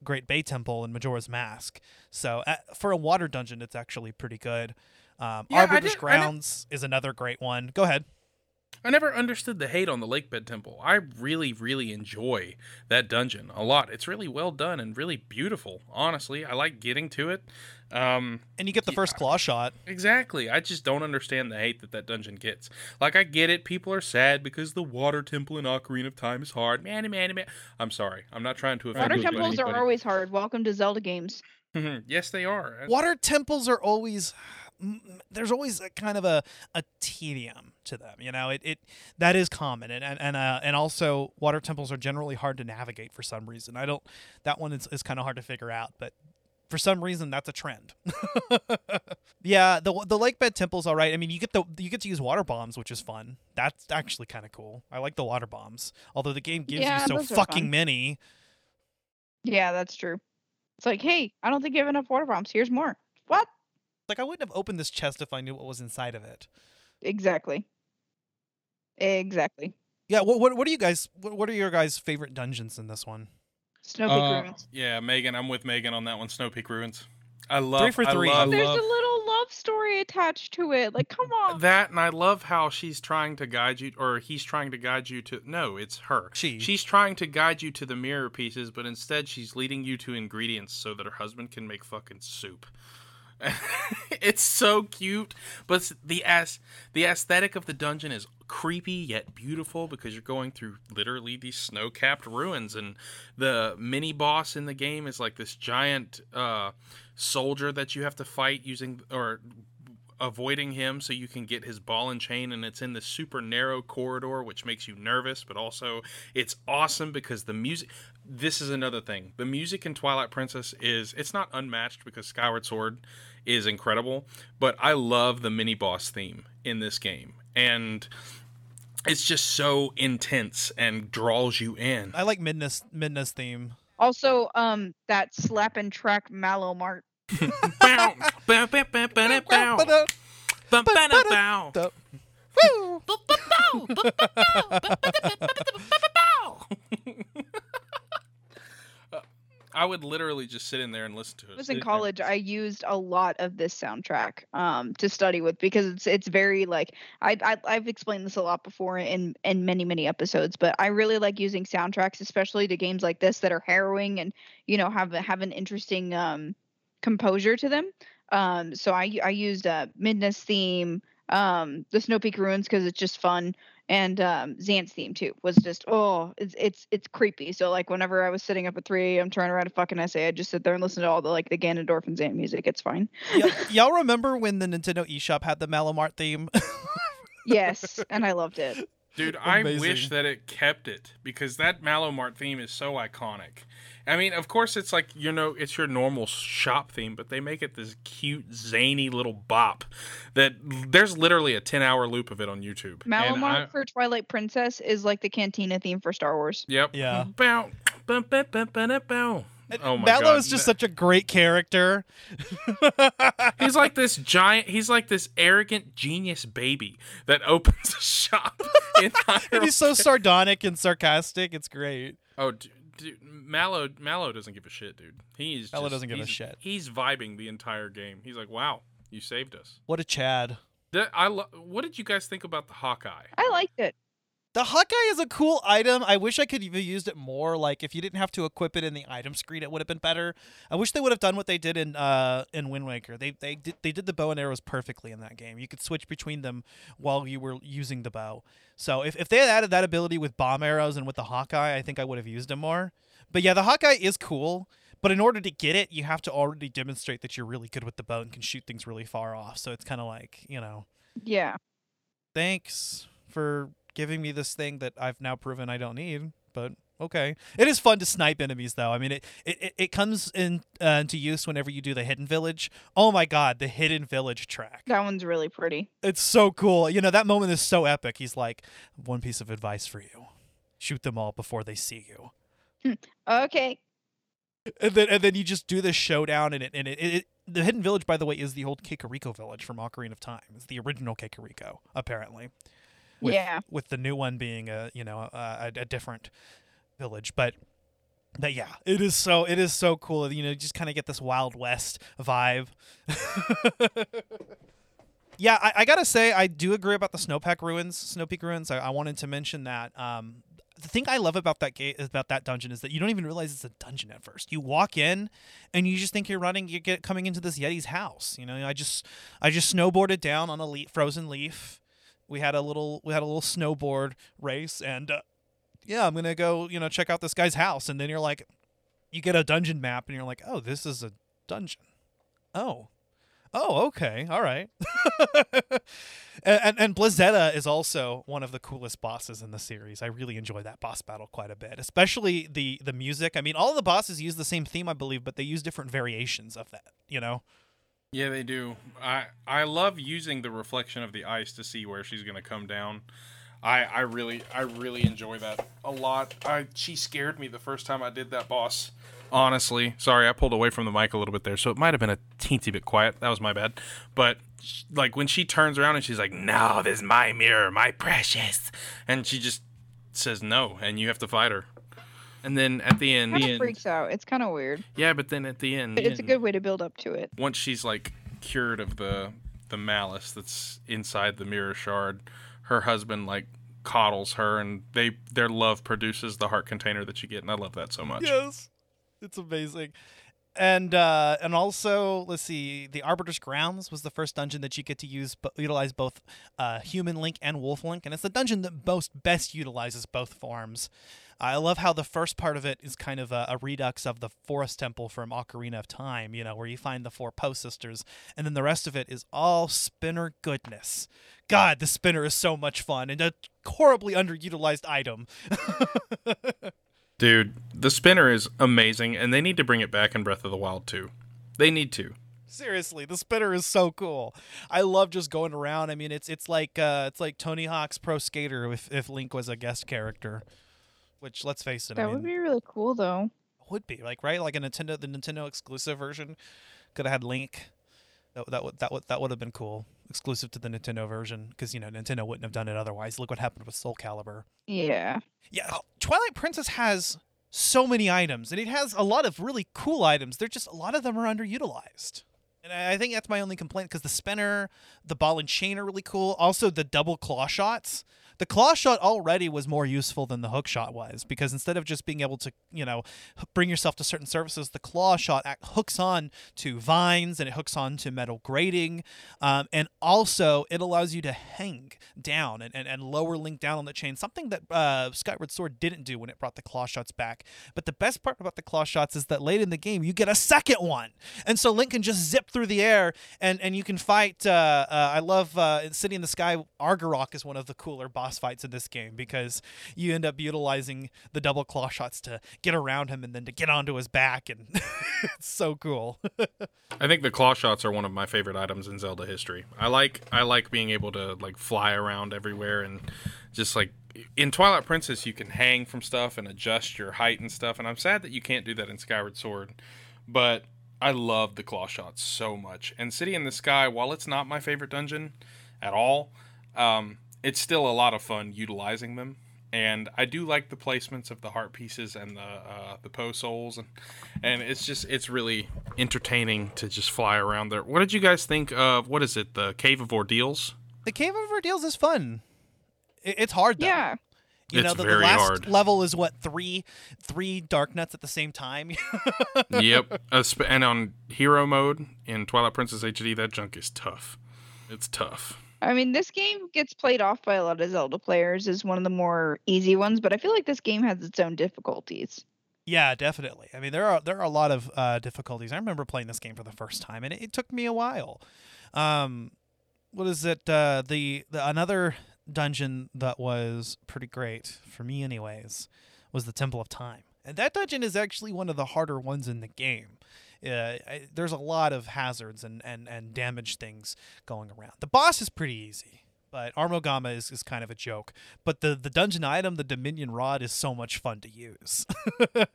Great Bay Temple in Majora's Mask. So, uh, for a water dungeon, it's actually pretty good. Um, Yeah, Arbiter's did- I did- Grounds is another great one. Go ahead. I never understood the hate on the Lakebed Temple. I really, really enjoy that dungeon a lot. It's really well done and really beautiful. Honestly, I like getting to it. Um, And you get the first claw shot. exactly. I just don't understand the hate that that dungeon gets. Like, I get it. People are sad because the Water Temple in Ocarina of Time is hard. Man, man, man. I'm sorry. I'm not trying to offend Water anybody, temples are always hard. Welcome to Zelda games. yes, they are. water temples are always there's always a kind of a, a tedium to them you know it, it that is common and and and, uh, and also water temples are generally hard to navigate for some reason i don't that one is, is kind of hard to figure out but for some reason that's a trend yeah the the lake bed temple's all right i mean you get the you get to use water bombs which is fun that's actually kind of cool i like the water bombs although the game gives Yeah, you so fucking many Yeah, that's true. It's like, hey, I don't think you have enough water bombs. Here's more. What? Like i wouldn't have opened this chest if i knew what was inside of it Exactly. Exactly. Yeah, what what, what are you guys? What, what are your guys' favorite dungeons in this one? Snow Peak Uh, Ruins. Yeah, Megan, I'm with Megan on that one. Snow Peak Ruins. I love Three for I three. love- There's love- a little love story attached to it. Like, come on. that, and I love how she's trying to guide you, or he's trying to guide you to. No, it's her. She. She's trying to guide you to the mirror pieces, but instead she's leading you to ingredients so that her husband can make fucking soup. it's so cute, but the as the aesthetic of the dungeon is creepy yet beautiful because you're going through literally these snow-capped ruins, and the mini boss in the game is like this giant uh, soldier that you have to fight using or avoiding him so you can get his ball and chain and it's in this super narrow corridor which makes you nervous but also it's awesome because the music this is another thing the music in twilight princess is it's not unmatched because skyward sword is incredible but i love the mini boss theme in this game and it's just so intense and draws you in I like Midna's Midna's theme. Also, um, that slap and track Malo Mart. I would literally just sit in there and listen to it. I was in college. I used a lot of this soundtrack um, to study with because it's it's very like I, I I've explained this a lot before in in many many episodes, but I really like using soundtracks, especially to games like this that are harrowing and you know have have an interesting um, composure to them. Um, so I I used uh, Midna's theme, um, the Snow Peak Ruins because it's just fun, and um, Zant's theme too was just oh it's it's it's creepy. So like whenever I was sitting up at 3 I'm trying to write a fucking essay, I just sit there and listen to all the like the Ganondorf and Zant music. It's fine. Y- y'all remember when the Nintendo eShop had the Malo Mart theme? Yes, and I loved it. Dude, I wish that it kept it because that Malo Mart theme is so iconic. I mean, of course, it's like you know, it's your normal shop theme, but they make it this cute, zany little bop that there's literally a ten-hour loop of it on YouTube. And I- for Twilight Princess is like the Cantina theme for Star Wars. Yep. Yeah. Bow, bow, bow, bow, bow, bow. Oh my Malo god. is just such a great character. He's like this giant. He's like this arrogant genius baby that opens a shop. in and he's so sardonic and sarcastic. It's great. Oh, dude, dude, Malo Malo doesn't give a shit, dude. He's Malo just- doesn't give a shit. He's vibing the entire game. He's like, "Wow, you saved us." What a Chad. That, I lo- what did you guys think about the Hawkeye? I liked it. The Hawkeye is a cool item. I wish I could have used it more. Like if you didn't have to equip it in the item screen, it would have been better. I wish they would have done what they did in uh in Wind Waker. They they did they did the bow and arrows perfectly in that game. You could switch between them while you were using the bow. So if, if they had added that ability with bomb arrows and with the Hawkeye, I think I would have used them more. But yeah, the Hawkeye is cool. But in order to get it, you have to already demonstrate that you're really good with the bow and can shoot things really far off. So it's kind of like you know, Yeah. thanks for giving me this thing that I've now proven I don't need. But okay, it is fun to snipe enemies though. I mean, it it, it comes in uh, into use whenever you do the hidden village. Oh my god, the hidden village track. That one's really pretty. It's so cool. You know that moment is so epic. He's like, one piece of advice for you: shoot them all before they see you. Okay. And then and then you just do this showdown, and it and it, it the hidden village, by the way, is the old Kakariko village from Ocarina of Time. It's the original Kakariko, apparently. With, Yeah. With the new one being a you know a, a, a different village, but but yeah, it is so it is so cool. You know, you just kind of get this Wild West vibe. yeah, I, I gotta say, I do agree about the Snowpack ruins, Snow Peak ruins. I, I wanted to mention that. Um, the thing I love about that gate about that dungeon is that you don't even realize it's a dungeon at first. You walk in and you just think you're running, you get coming into this Yeti's house. You know, I just I just snowboarded down on a le- frozen leaf. We had a little we had a little snowboard race, and uh, yeah, I'm gonna go you know check out this guy's house, and then you're like, you get a dungeon map, and you're like, oh, this is a dungeon. Oh, oh, okay, all right. and, and and Blizzeta is also one of the coolest bosses in the series. I really enjoy that boss battle quite a bit, especially the the music. I mean, all the bosses use the same theme, I believe, but they use different variations of that. You know. Yeah, they do. I I love using the reflection of the ice to see where she's gonna come down. I I really I really enjoy that a lot. I she scared me the first time I did that boss. Honestly, sorry I pulled away from the mic a little bit there, so it might have been a teensy bit quiet. That was my bad. But like when she turns around and she's like, "No, this is my mirror, my precious," and she just says no, and you have to fight her. And then at the end, Kind of freaks out. It's kind of weird. yeah, but then at the end, But it's a good way to build up to it. once she's like cured of the the malice that's inside the mirror shard, her husband like coddles her and they their love produces the heart container that you get and I love that so much. Yes, it's amazing. And uh, and also, let's see, the Arbiter's Grounds was the first dungeon that you get to use, but utilize both uh, Human Link and Wolf Link, and it's the dungeon that most best utilizes both forms. I love how the first part of it is kind of a, a redux of the Forest Temple from Ocarina of Time, you know, where you find the four Poe sisters, and then the rest of it is all spinner goodness. God, the spinner is so much fun and a horribly underutilized item. Dude, the spinner is amazing and they need to bring it back in Breath of the Wild too. They need to. Seriously, the spinner is so cool. I love just going around. I mean, it's it's like uh, it's like Tony Hawk's Pro Skater if if Link was a guest character. Which, let's face it, That I mean, would be really cool, though. would be like right, like a Nintendo, the Nintendo exclusive version could have had Link. That that would that would that would have been cool, exclusive to the Nintendo version, because you know Nintendo wouldn't have done it otherwise. Look what happened with Soul Calibur. Yeah. Yeah, oh, Twilight Princess has so many items, and it has a lot of really cool items. They're just a lot of them are underutilized. And I I think that's my only complaint because the spinner, the ball and chain are really cool. Also, the double claw shots. The claw shot already was more useful than the hook shot was because instead of just being able to, you know, bring yourself to certain surfaces, the claw shot hooks on to vines and it hooks on to metal grating. Um, and also, it allows you to hang down and, and, and lower Link down on the chain, something that uh, Skyward Sword didn't do when it brought the claw shots back. But the best part about the claw shots is that late in the game, you get a second one. And so Link can just zip through the air and, and you can fight. Uh, uh, I love uh, City in the Sky. Argorok is one of the cooler boss fights in this game because you end up utilizing the double claw shots to get around him and then to get onto his back. And it's so cool. I think the claw shots are one of my favorite items in Zelda history. I like I like being able to like fly around everywhere and just like in Twilight Princess you can hang from stuff and adjust your height and stuff and I'm sad that you can't do that in Skyward Sword. But I love the claw shots so much. And City in the Sky, while it's not my favorite dungeon at all, um, it's still a lot of fun utilizing them. And I do like the placements of the heart pieces and the uh, the Poe souls, and and it's just it's really entertaining to just fly around there. What did you guys think of what is it, the Cave of Ordeals? the Cave of Ordeals is fun. It's hard though. Yeah. You know, It's the, the very last hard. level is what three, three Darknuts at the same time. yep, uh, and on hero mode in Twilight Princess HD, that junk is tough. It's tough. I mean, this game gets played off by a lot of Zelda players as one of the more easy ones, but I feel like this game has its own difficulties. yeah, definitely. I mean, there are there are a lot of uh, difficulties. I remember playing this game for the first time, and it, it took me a while. Um, what is it? Uh, the, the another dungeon that was pretty great for me, anyways, was the Temple of Time, and that dungeon is actually one of the harder ones in the game. Uh, I, there's a lot of hazards and, and, and damage things going around. The boss is pretty easy, but Armogohma is, is kind of a joke. But the, the dungeon item, the Dominion Rod, is so much fun to use.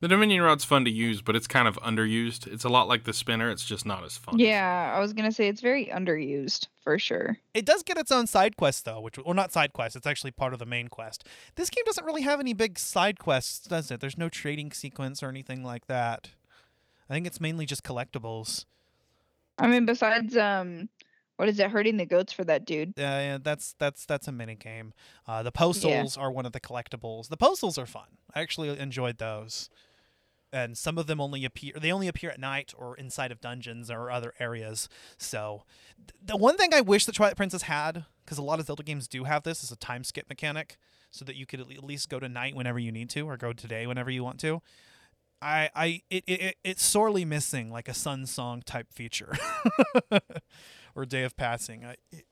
The Dominion Rod's fun to use, but it's kind of underused. It's a lot like the spinner. It's just not as fun. Yeah, I was gonna say it's very underused for sure. It does get its own side quest though, which or not side quest. It's actually part of the main quest. This game doesn't really have any big side quests, does it? There's no trading sequence or anything like that. I think it's mainly just collectibles. I mean, besides um, what is it? Hurting the goats for that dude. Yeah, yeah that's that's that's a mini game. Uh, the Poe Souls are one of the collectibles. The Poe Souls are fun. I actually enjoyed those. And some of them only appear they only appear at night or inside of dungeons or other areas. So the one thing I wish that Twilight Princess had, because a lot of Zelda games do have this, is a time skip mechanic, so that you could at at least go to night whenever you need to, or go today whenever you want to. I, I, it, it, it- it's sorely missing like a Sun Song type feature, or Day of Passing.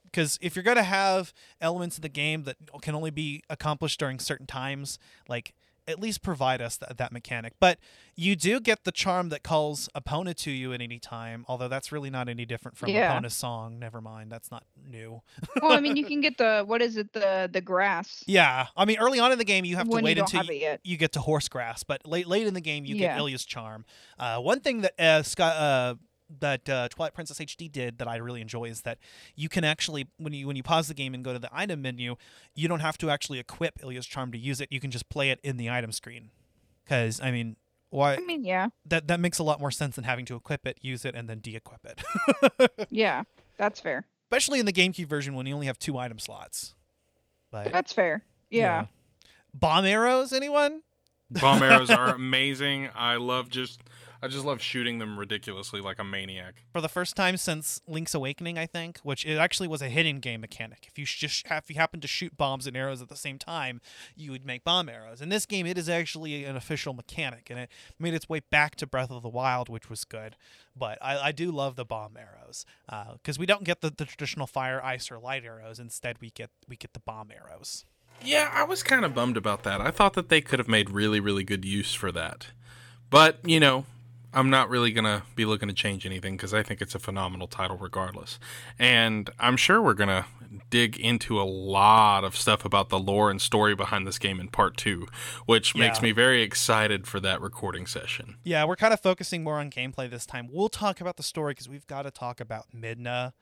Because if you're gonna have elements of the game that can only be accomplished during certain times, like at least provide us th- that mechanic. But you do get the charm that calls Epona to you at any time, although that's really not any different from Yeah. Epona's song. Never mind, that's not new. well, I mean, you can get the what is it? The the grass Yeah, I mean, early on in the game, you have when to wait you until you, you get to horse grass, but late late in the game, you Yeah. get Ilia's charm. Uh, one thing that uh, Scott, uh, that uh, Twilight Princess HD did that I really enjoy is that you can actually when you when you pause the game and go to the item menu, you don't have to actually equip Ilia's charm to use it. You can just play it in the item screen. Because I mean, why I mean, yeah, that that makes a lot more sense than having to equip it, use it, and then de-equip it. yeah, that's fair. Especially in the GameCube version when you only have two item slots. But That's fair. Yeah. Bomb arrows, anyone? Bomb arrows are amazing. I love just I just love shooting them ridiculously like a maniac. For the first time since Link's Awakening, I think, which it actually was a hidden game mechanic. If you just if you happen to shoot bombs and arrows at the same time, you would make bomb arrows. In this game, it is actually an official mechanic, and it made its way back to Breath of the Wild, which was good. But I, I do love the bomb arrows uh, because we don't get the, the traditional fire, ice, or light arrows. Instead, we get we get the bomb arrows. Yeah, I was kind of bummed about that. I thought that they could have made really, really good use for that. But, you know, I'm not really going to be looking to change anything because I think it's a phenomenal title regardless. And I'm sure we're going to dig into a lot of stuff about the lore and story behind this game in part two, which makes me very excited for that recording session. Yeah, we're kind of focusing more on gameplay this time. We'll talk about the story because we've got to talk about Midna.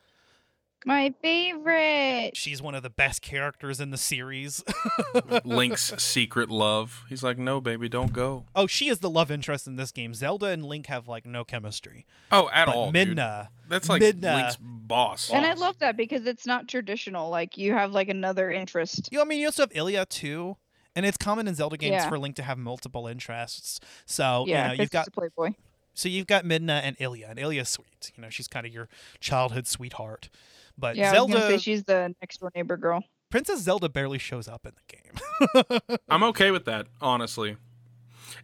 My favorite. She's one of the best characters in the series. Link's secret love. He's like, no, baby, don't go. oh, she is the love interest in this game. Zelda and Link have like no chemistry. Oh, at But all. dude. Midna, That's like Midna- Link's boss. And I love that because it's not traditional. Like you have like another interest. you know, I mean, you also have Ilia too, and it's common in Zelda games Yeah. for Link to have multiple interests. So yeah, you know, you've got playboy. so you've got Midna and Ilia, and Ilia's sweet. You know, she's kind of your childhood sweetheart. But Yeah, I was gonna say Zelda, she's the next door neighbor girl. Princess Zelda barely shows up in the game. I'm okay with that, honestly.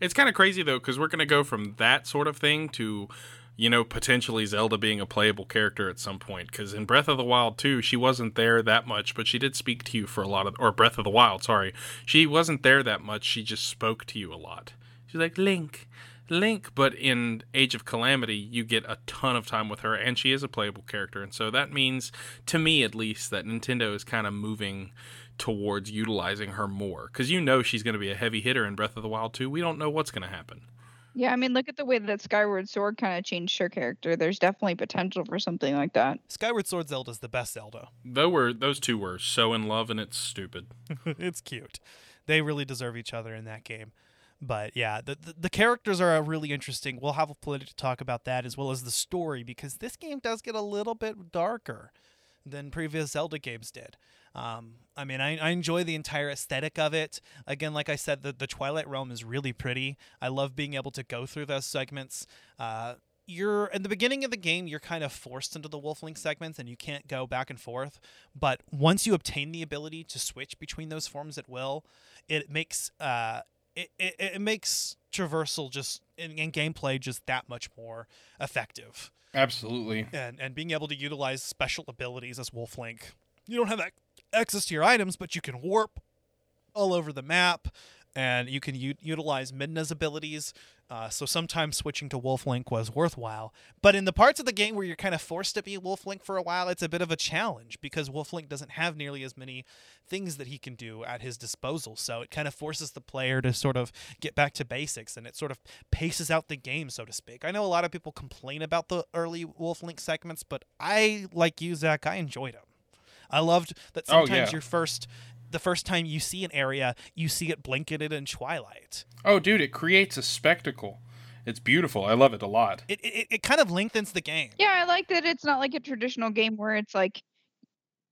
It's kind of crazy though, because we're gonna go from that sort of thing to, you know, potentially Zelda being a playable character at some point. Because in Breath of the Wild 2, she wasn't there that much, but she did speak to you for a lot of, or Breath of the Wild, sorry, she wasn't there that much. She just spoke to you a lot. She's like Link, Link. But in Age of Calamity, you get a ton of time with her, and she is a playable character. And so that means, to me at least, that Nintendo is kind of moving towards utilizing her more because you know she's going to be a heavy hitter in Breath of the Wild 2. We don't know what's going to happen. Yeah, I mean, look at the way that Skyward Sword kind of changed her character. There's definitely potential for something like that. Skyward Sword Zelda is the best Zelda. Though we're those two were so in love and it's stupid. it's cute. They really deserve each other in that game. But yeah, the, the the characters are really interesting. We'll have plenty to talk about that as well as the story because this game does get a little bit darker than previous Zelda games did. Um, I mean, I, I enjoy the entire aesthetic of it. Again, like I said, the, the Twilight Realm is really pretty. I love being able to go through those segments. Uh, you're in the beginning of the game you're kind of forced into the wolflink segments and you can't go back and forth but once you obtain the ability to switch between those forms at will it makes uh it, it, it makes traversal just in, in gameplay just that much more effective Absolutely. and and being able to utilize special abilities as Wolf Link. you don't have that access to your items, but you can warp all over the map, and you can u- utilize Midna's abilities. Uh, so sometimes switching to Wolf Link was worthwhile. But in the parts of the game where you're kind of forced to be Wolf Link for a while, it's a bit of a challenge because Wolf Link doesn't have nearly as many things that he can do at his disposal. So it kind of forces the player to sort of get back to basics and it sort of paces out the game, so to speak. I know a lot of people complain about the early Wolf Link segments, but I, like you, Zach, I enjoyed them. I loved that Oh, sometimes yeah. your first the first time you see an area, you see it blanketed in twilight. Oh, dude, it creates a spectacle. It's beautiful. I love it a lot. It, it it kind of lengthens the game. Yeah, I like that it's not like a traditional game where it's like,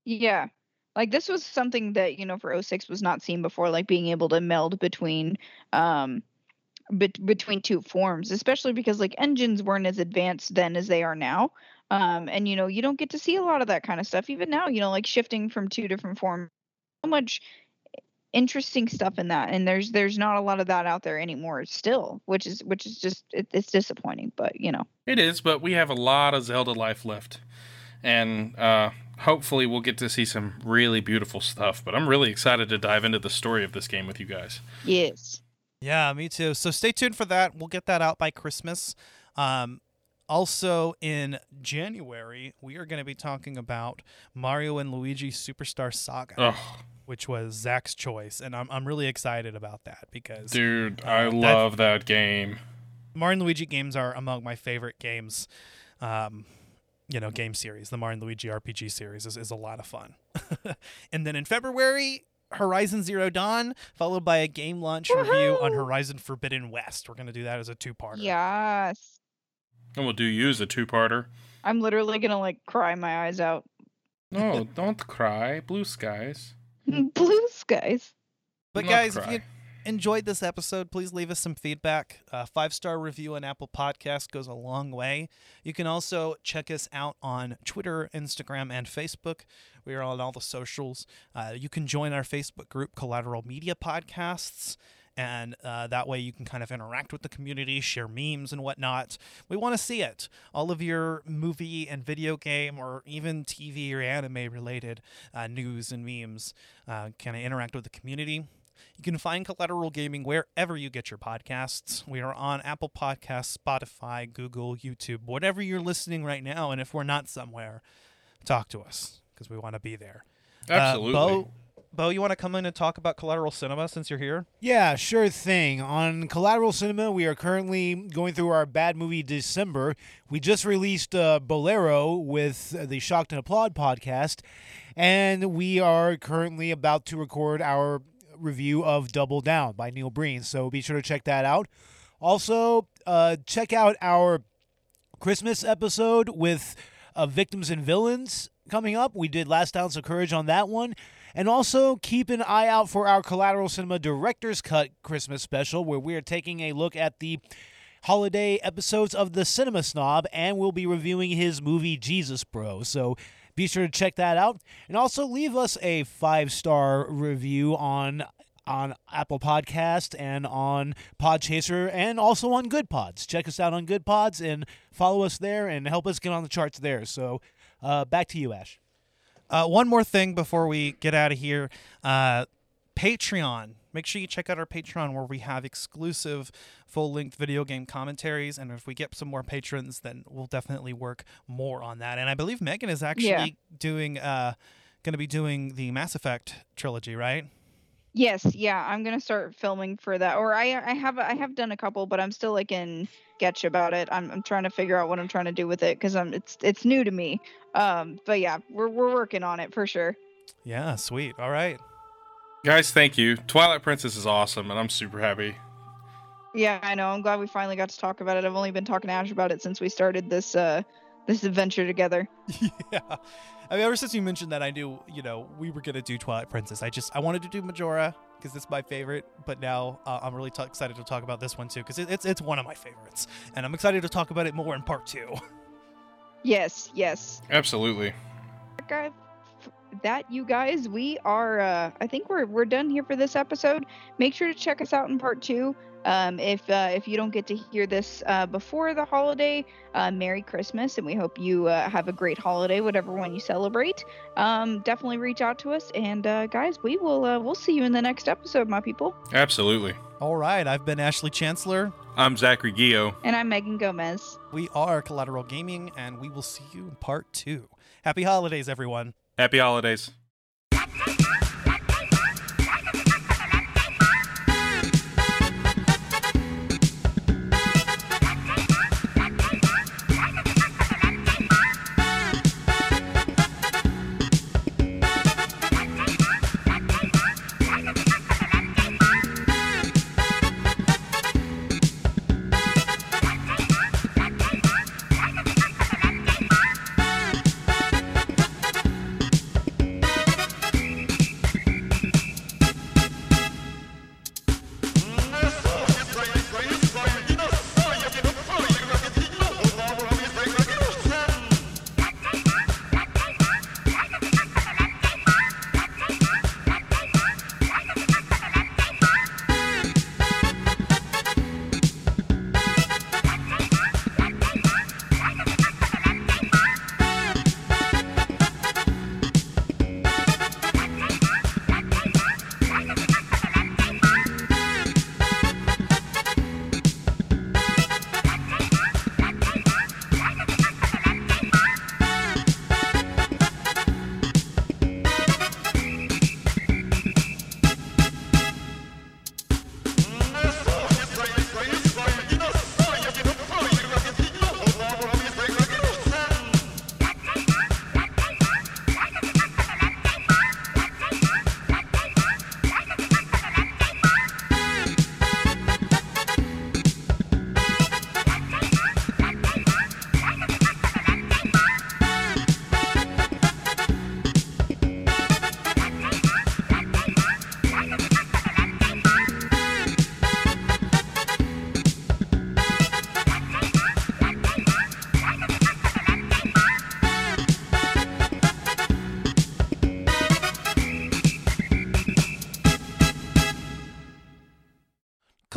yeah, like this was something that you know for 06 was not seen before, like being able to meld between, um, bet- between two forms, especially because like engines weren't as advanced then as they are now. Um, and you know you don't get to see a lot of that kind of stuff even now. You know, like shifting from two different forms, so much interesting stuff in that, and there's there's not a lot of that out there anymore still, which is which is just it, it's disappointing, but you know. It is, but we have a lot of Zelda life left. And uh, hopefully we'll get to see some really beautiful stuff. But I'm really excited to dive into the story of this game with you guys. Yes. Yeah, me too. So stay tuned for that. We'll get that out by Christmas. Um, also in January, we are going to be talking about Mario and Luigi Superstar Saga, Oh, which was Zach's choice, and I'm I'm really excited about that because dude, I Uh, that- love that game. Mario and Luigi games are among my favorite games. Um, you know, game series. The Mario and Luigi RPG series is, is a lot of fun. and then in February, Horizon Zero Dawn, followed by a game launch review on Horizon Forbidden West. We're gonna do that as a two-parter. Yes. And we'll do you as a two-parter. I'm literally gonna like cry my eyes out. No, don't cry. Blue skies. Blue skies. But guys, if you enjoyed this episode, please leave us some feedback. A five star review on Apple Podcast goes a long way. You can also check us out on Twitter, Instagram, and Facebook. We are on all the socials. Uh, you can join our Facebook group, Collateral Media Podcasts. And uh, that way you can kind of interact with the community, share memes and whatnot. We want to see it. All of your movie and video game, or even TV or anime related uh, news and memes, uh, kind of interact with the community. You can find Collateral Gaming wherever you get your podcasts. We are on Apple Podcasts, Spotify, Google, YouTube, whatever you're listening right now. And if we're not somewhere, talk to us because we want to be there. Uh, Absolutely. Bo, Bo, you want to come in and talk about Collateral Cinema since you're here? Yeah, sure thing. On Collateral Cinema, we are currently going through our bad movie December. We just released uh, Bolero with uh, the Shocked and Applaud podcast, and we are currently about to record our review of Double Down by Neil Breen. So be sure to check that out. Also, uh, check out our Christmas episode with uh, Victims and Villains coming up. We did Last Ounce of Courage on that one. And also keep an eye out for our Collateral Cinema Director's Cut Christmas special, where we are taking a look at the holiday episodes of The Cinema Snob, and we'll be reviewing his movie Jesus Bro. So be sure to check that out. And also leave us a five star review on on Apple Podcast and on Podchaser and also on Good Pods. Check us out on Good Pods and follow us there and help us get on the charts there. So uh, back to you, Ash. Uh, one more thing before we get out of here uh, Patreon. Make sure you check out our Patreon where we have exclusive full length video game commentaries. And if we get some more patrons, then we'll definitely work more on that. And I believe Megan is actually Yeah. doing, uh, going to be doing the Mass Effect trilogy, right? Yes, yeah, I'm gonna start filming for that. Or I I have I have done a couple, but I'm still like in sketch about it. I'm I'm trying to figure out what I'm trying to do with it because I'm it's it's new to me. Um, but yeah, we're we're working on it for sure. Yeah, sweet. All right. Guys, thank you. Twilight Princess is awesome, and I'm super happy. Yeah, I know. I'm glad we finally got to talk about it. I've only been talking to Ash about it since we started this uh this adventure together. yeah. I mean, ever since you mentioned that, I knew, you know, we were going to do Twilight Princess. I just, I wanted to do Majora because it's my favorite, but now uh, I'm really t- excited to talk about this one too because it, it's, it's one of my favorites. And I'm excited to talk about it more in part two. Yes, yes. Absolutely. That, you guys, we are. Uh, I think we're we're done here for this episode. Make sure to check us out in part two. Um, if uh, if you don't get to hear this uh, before the holiday, uh, Merry Christmas, and we hope you uh, have a great holiday, whatever one you celebrate. Um, definitely reach out to us, and uh, guys, we will uh, we'll see you in the next episode, my people. Absolutely. All right, I've been Ashley Chancellor. I'm Zachary Gio. And I'm Megan Gomez. We are Collateral Gaming, and we will see you in part two. Happy holidays, everyone. Happy holidays.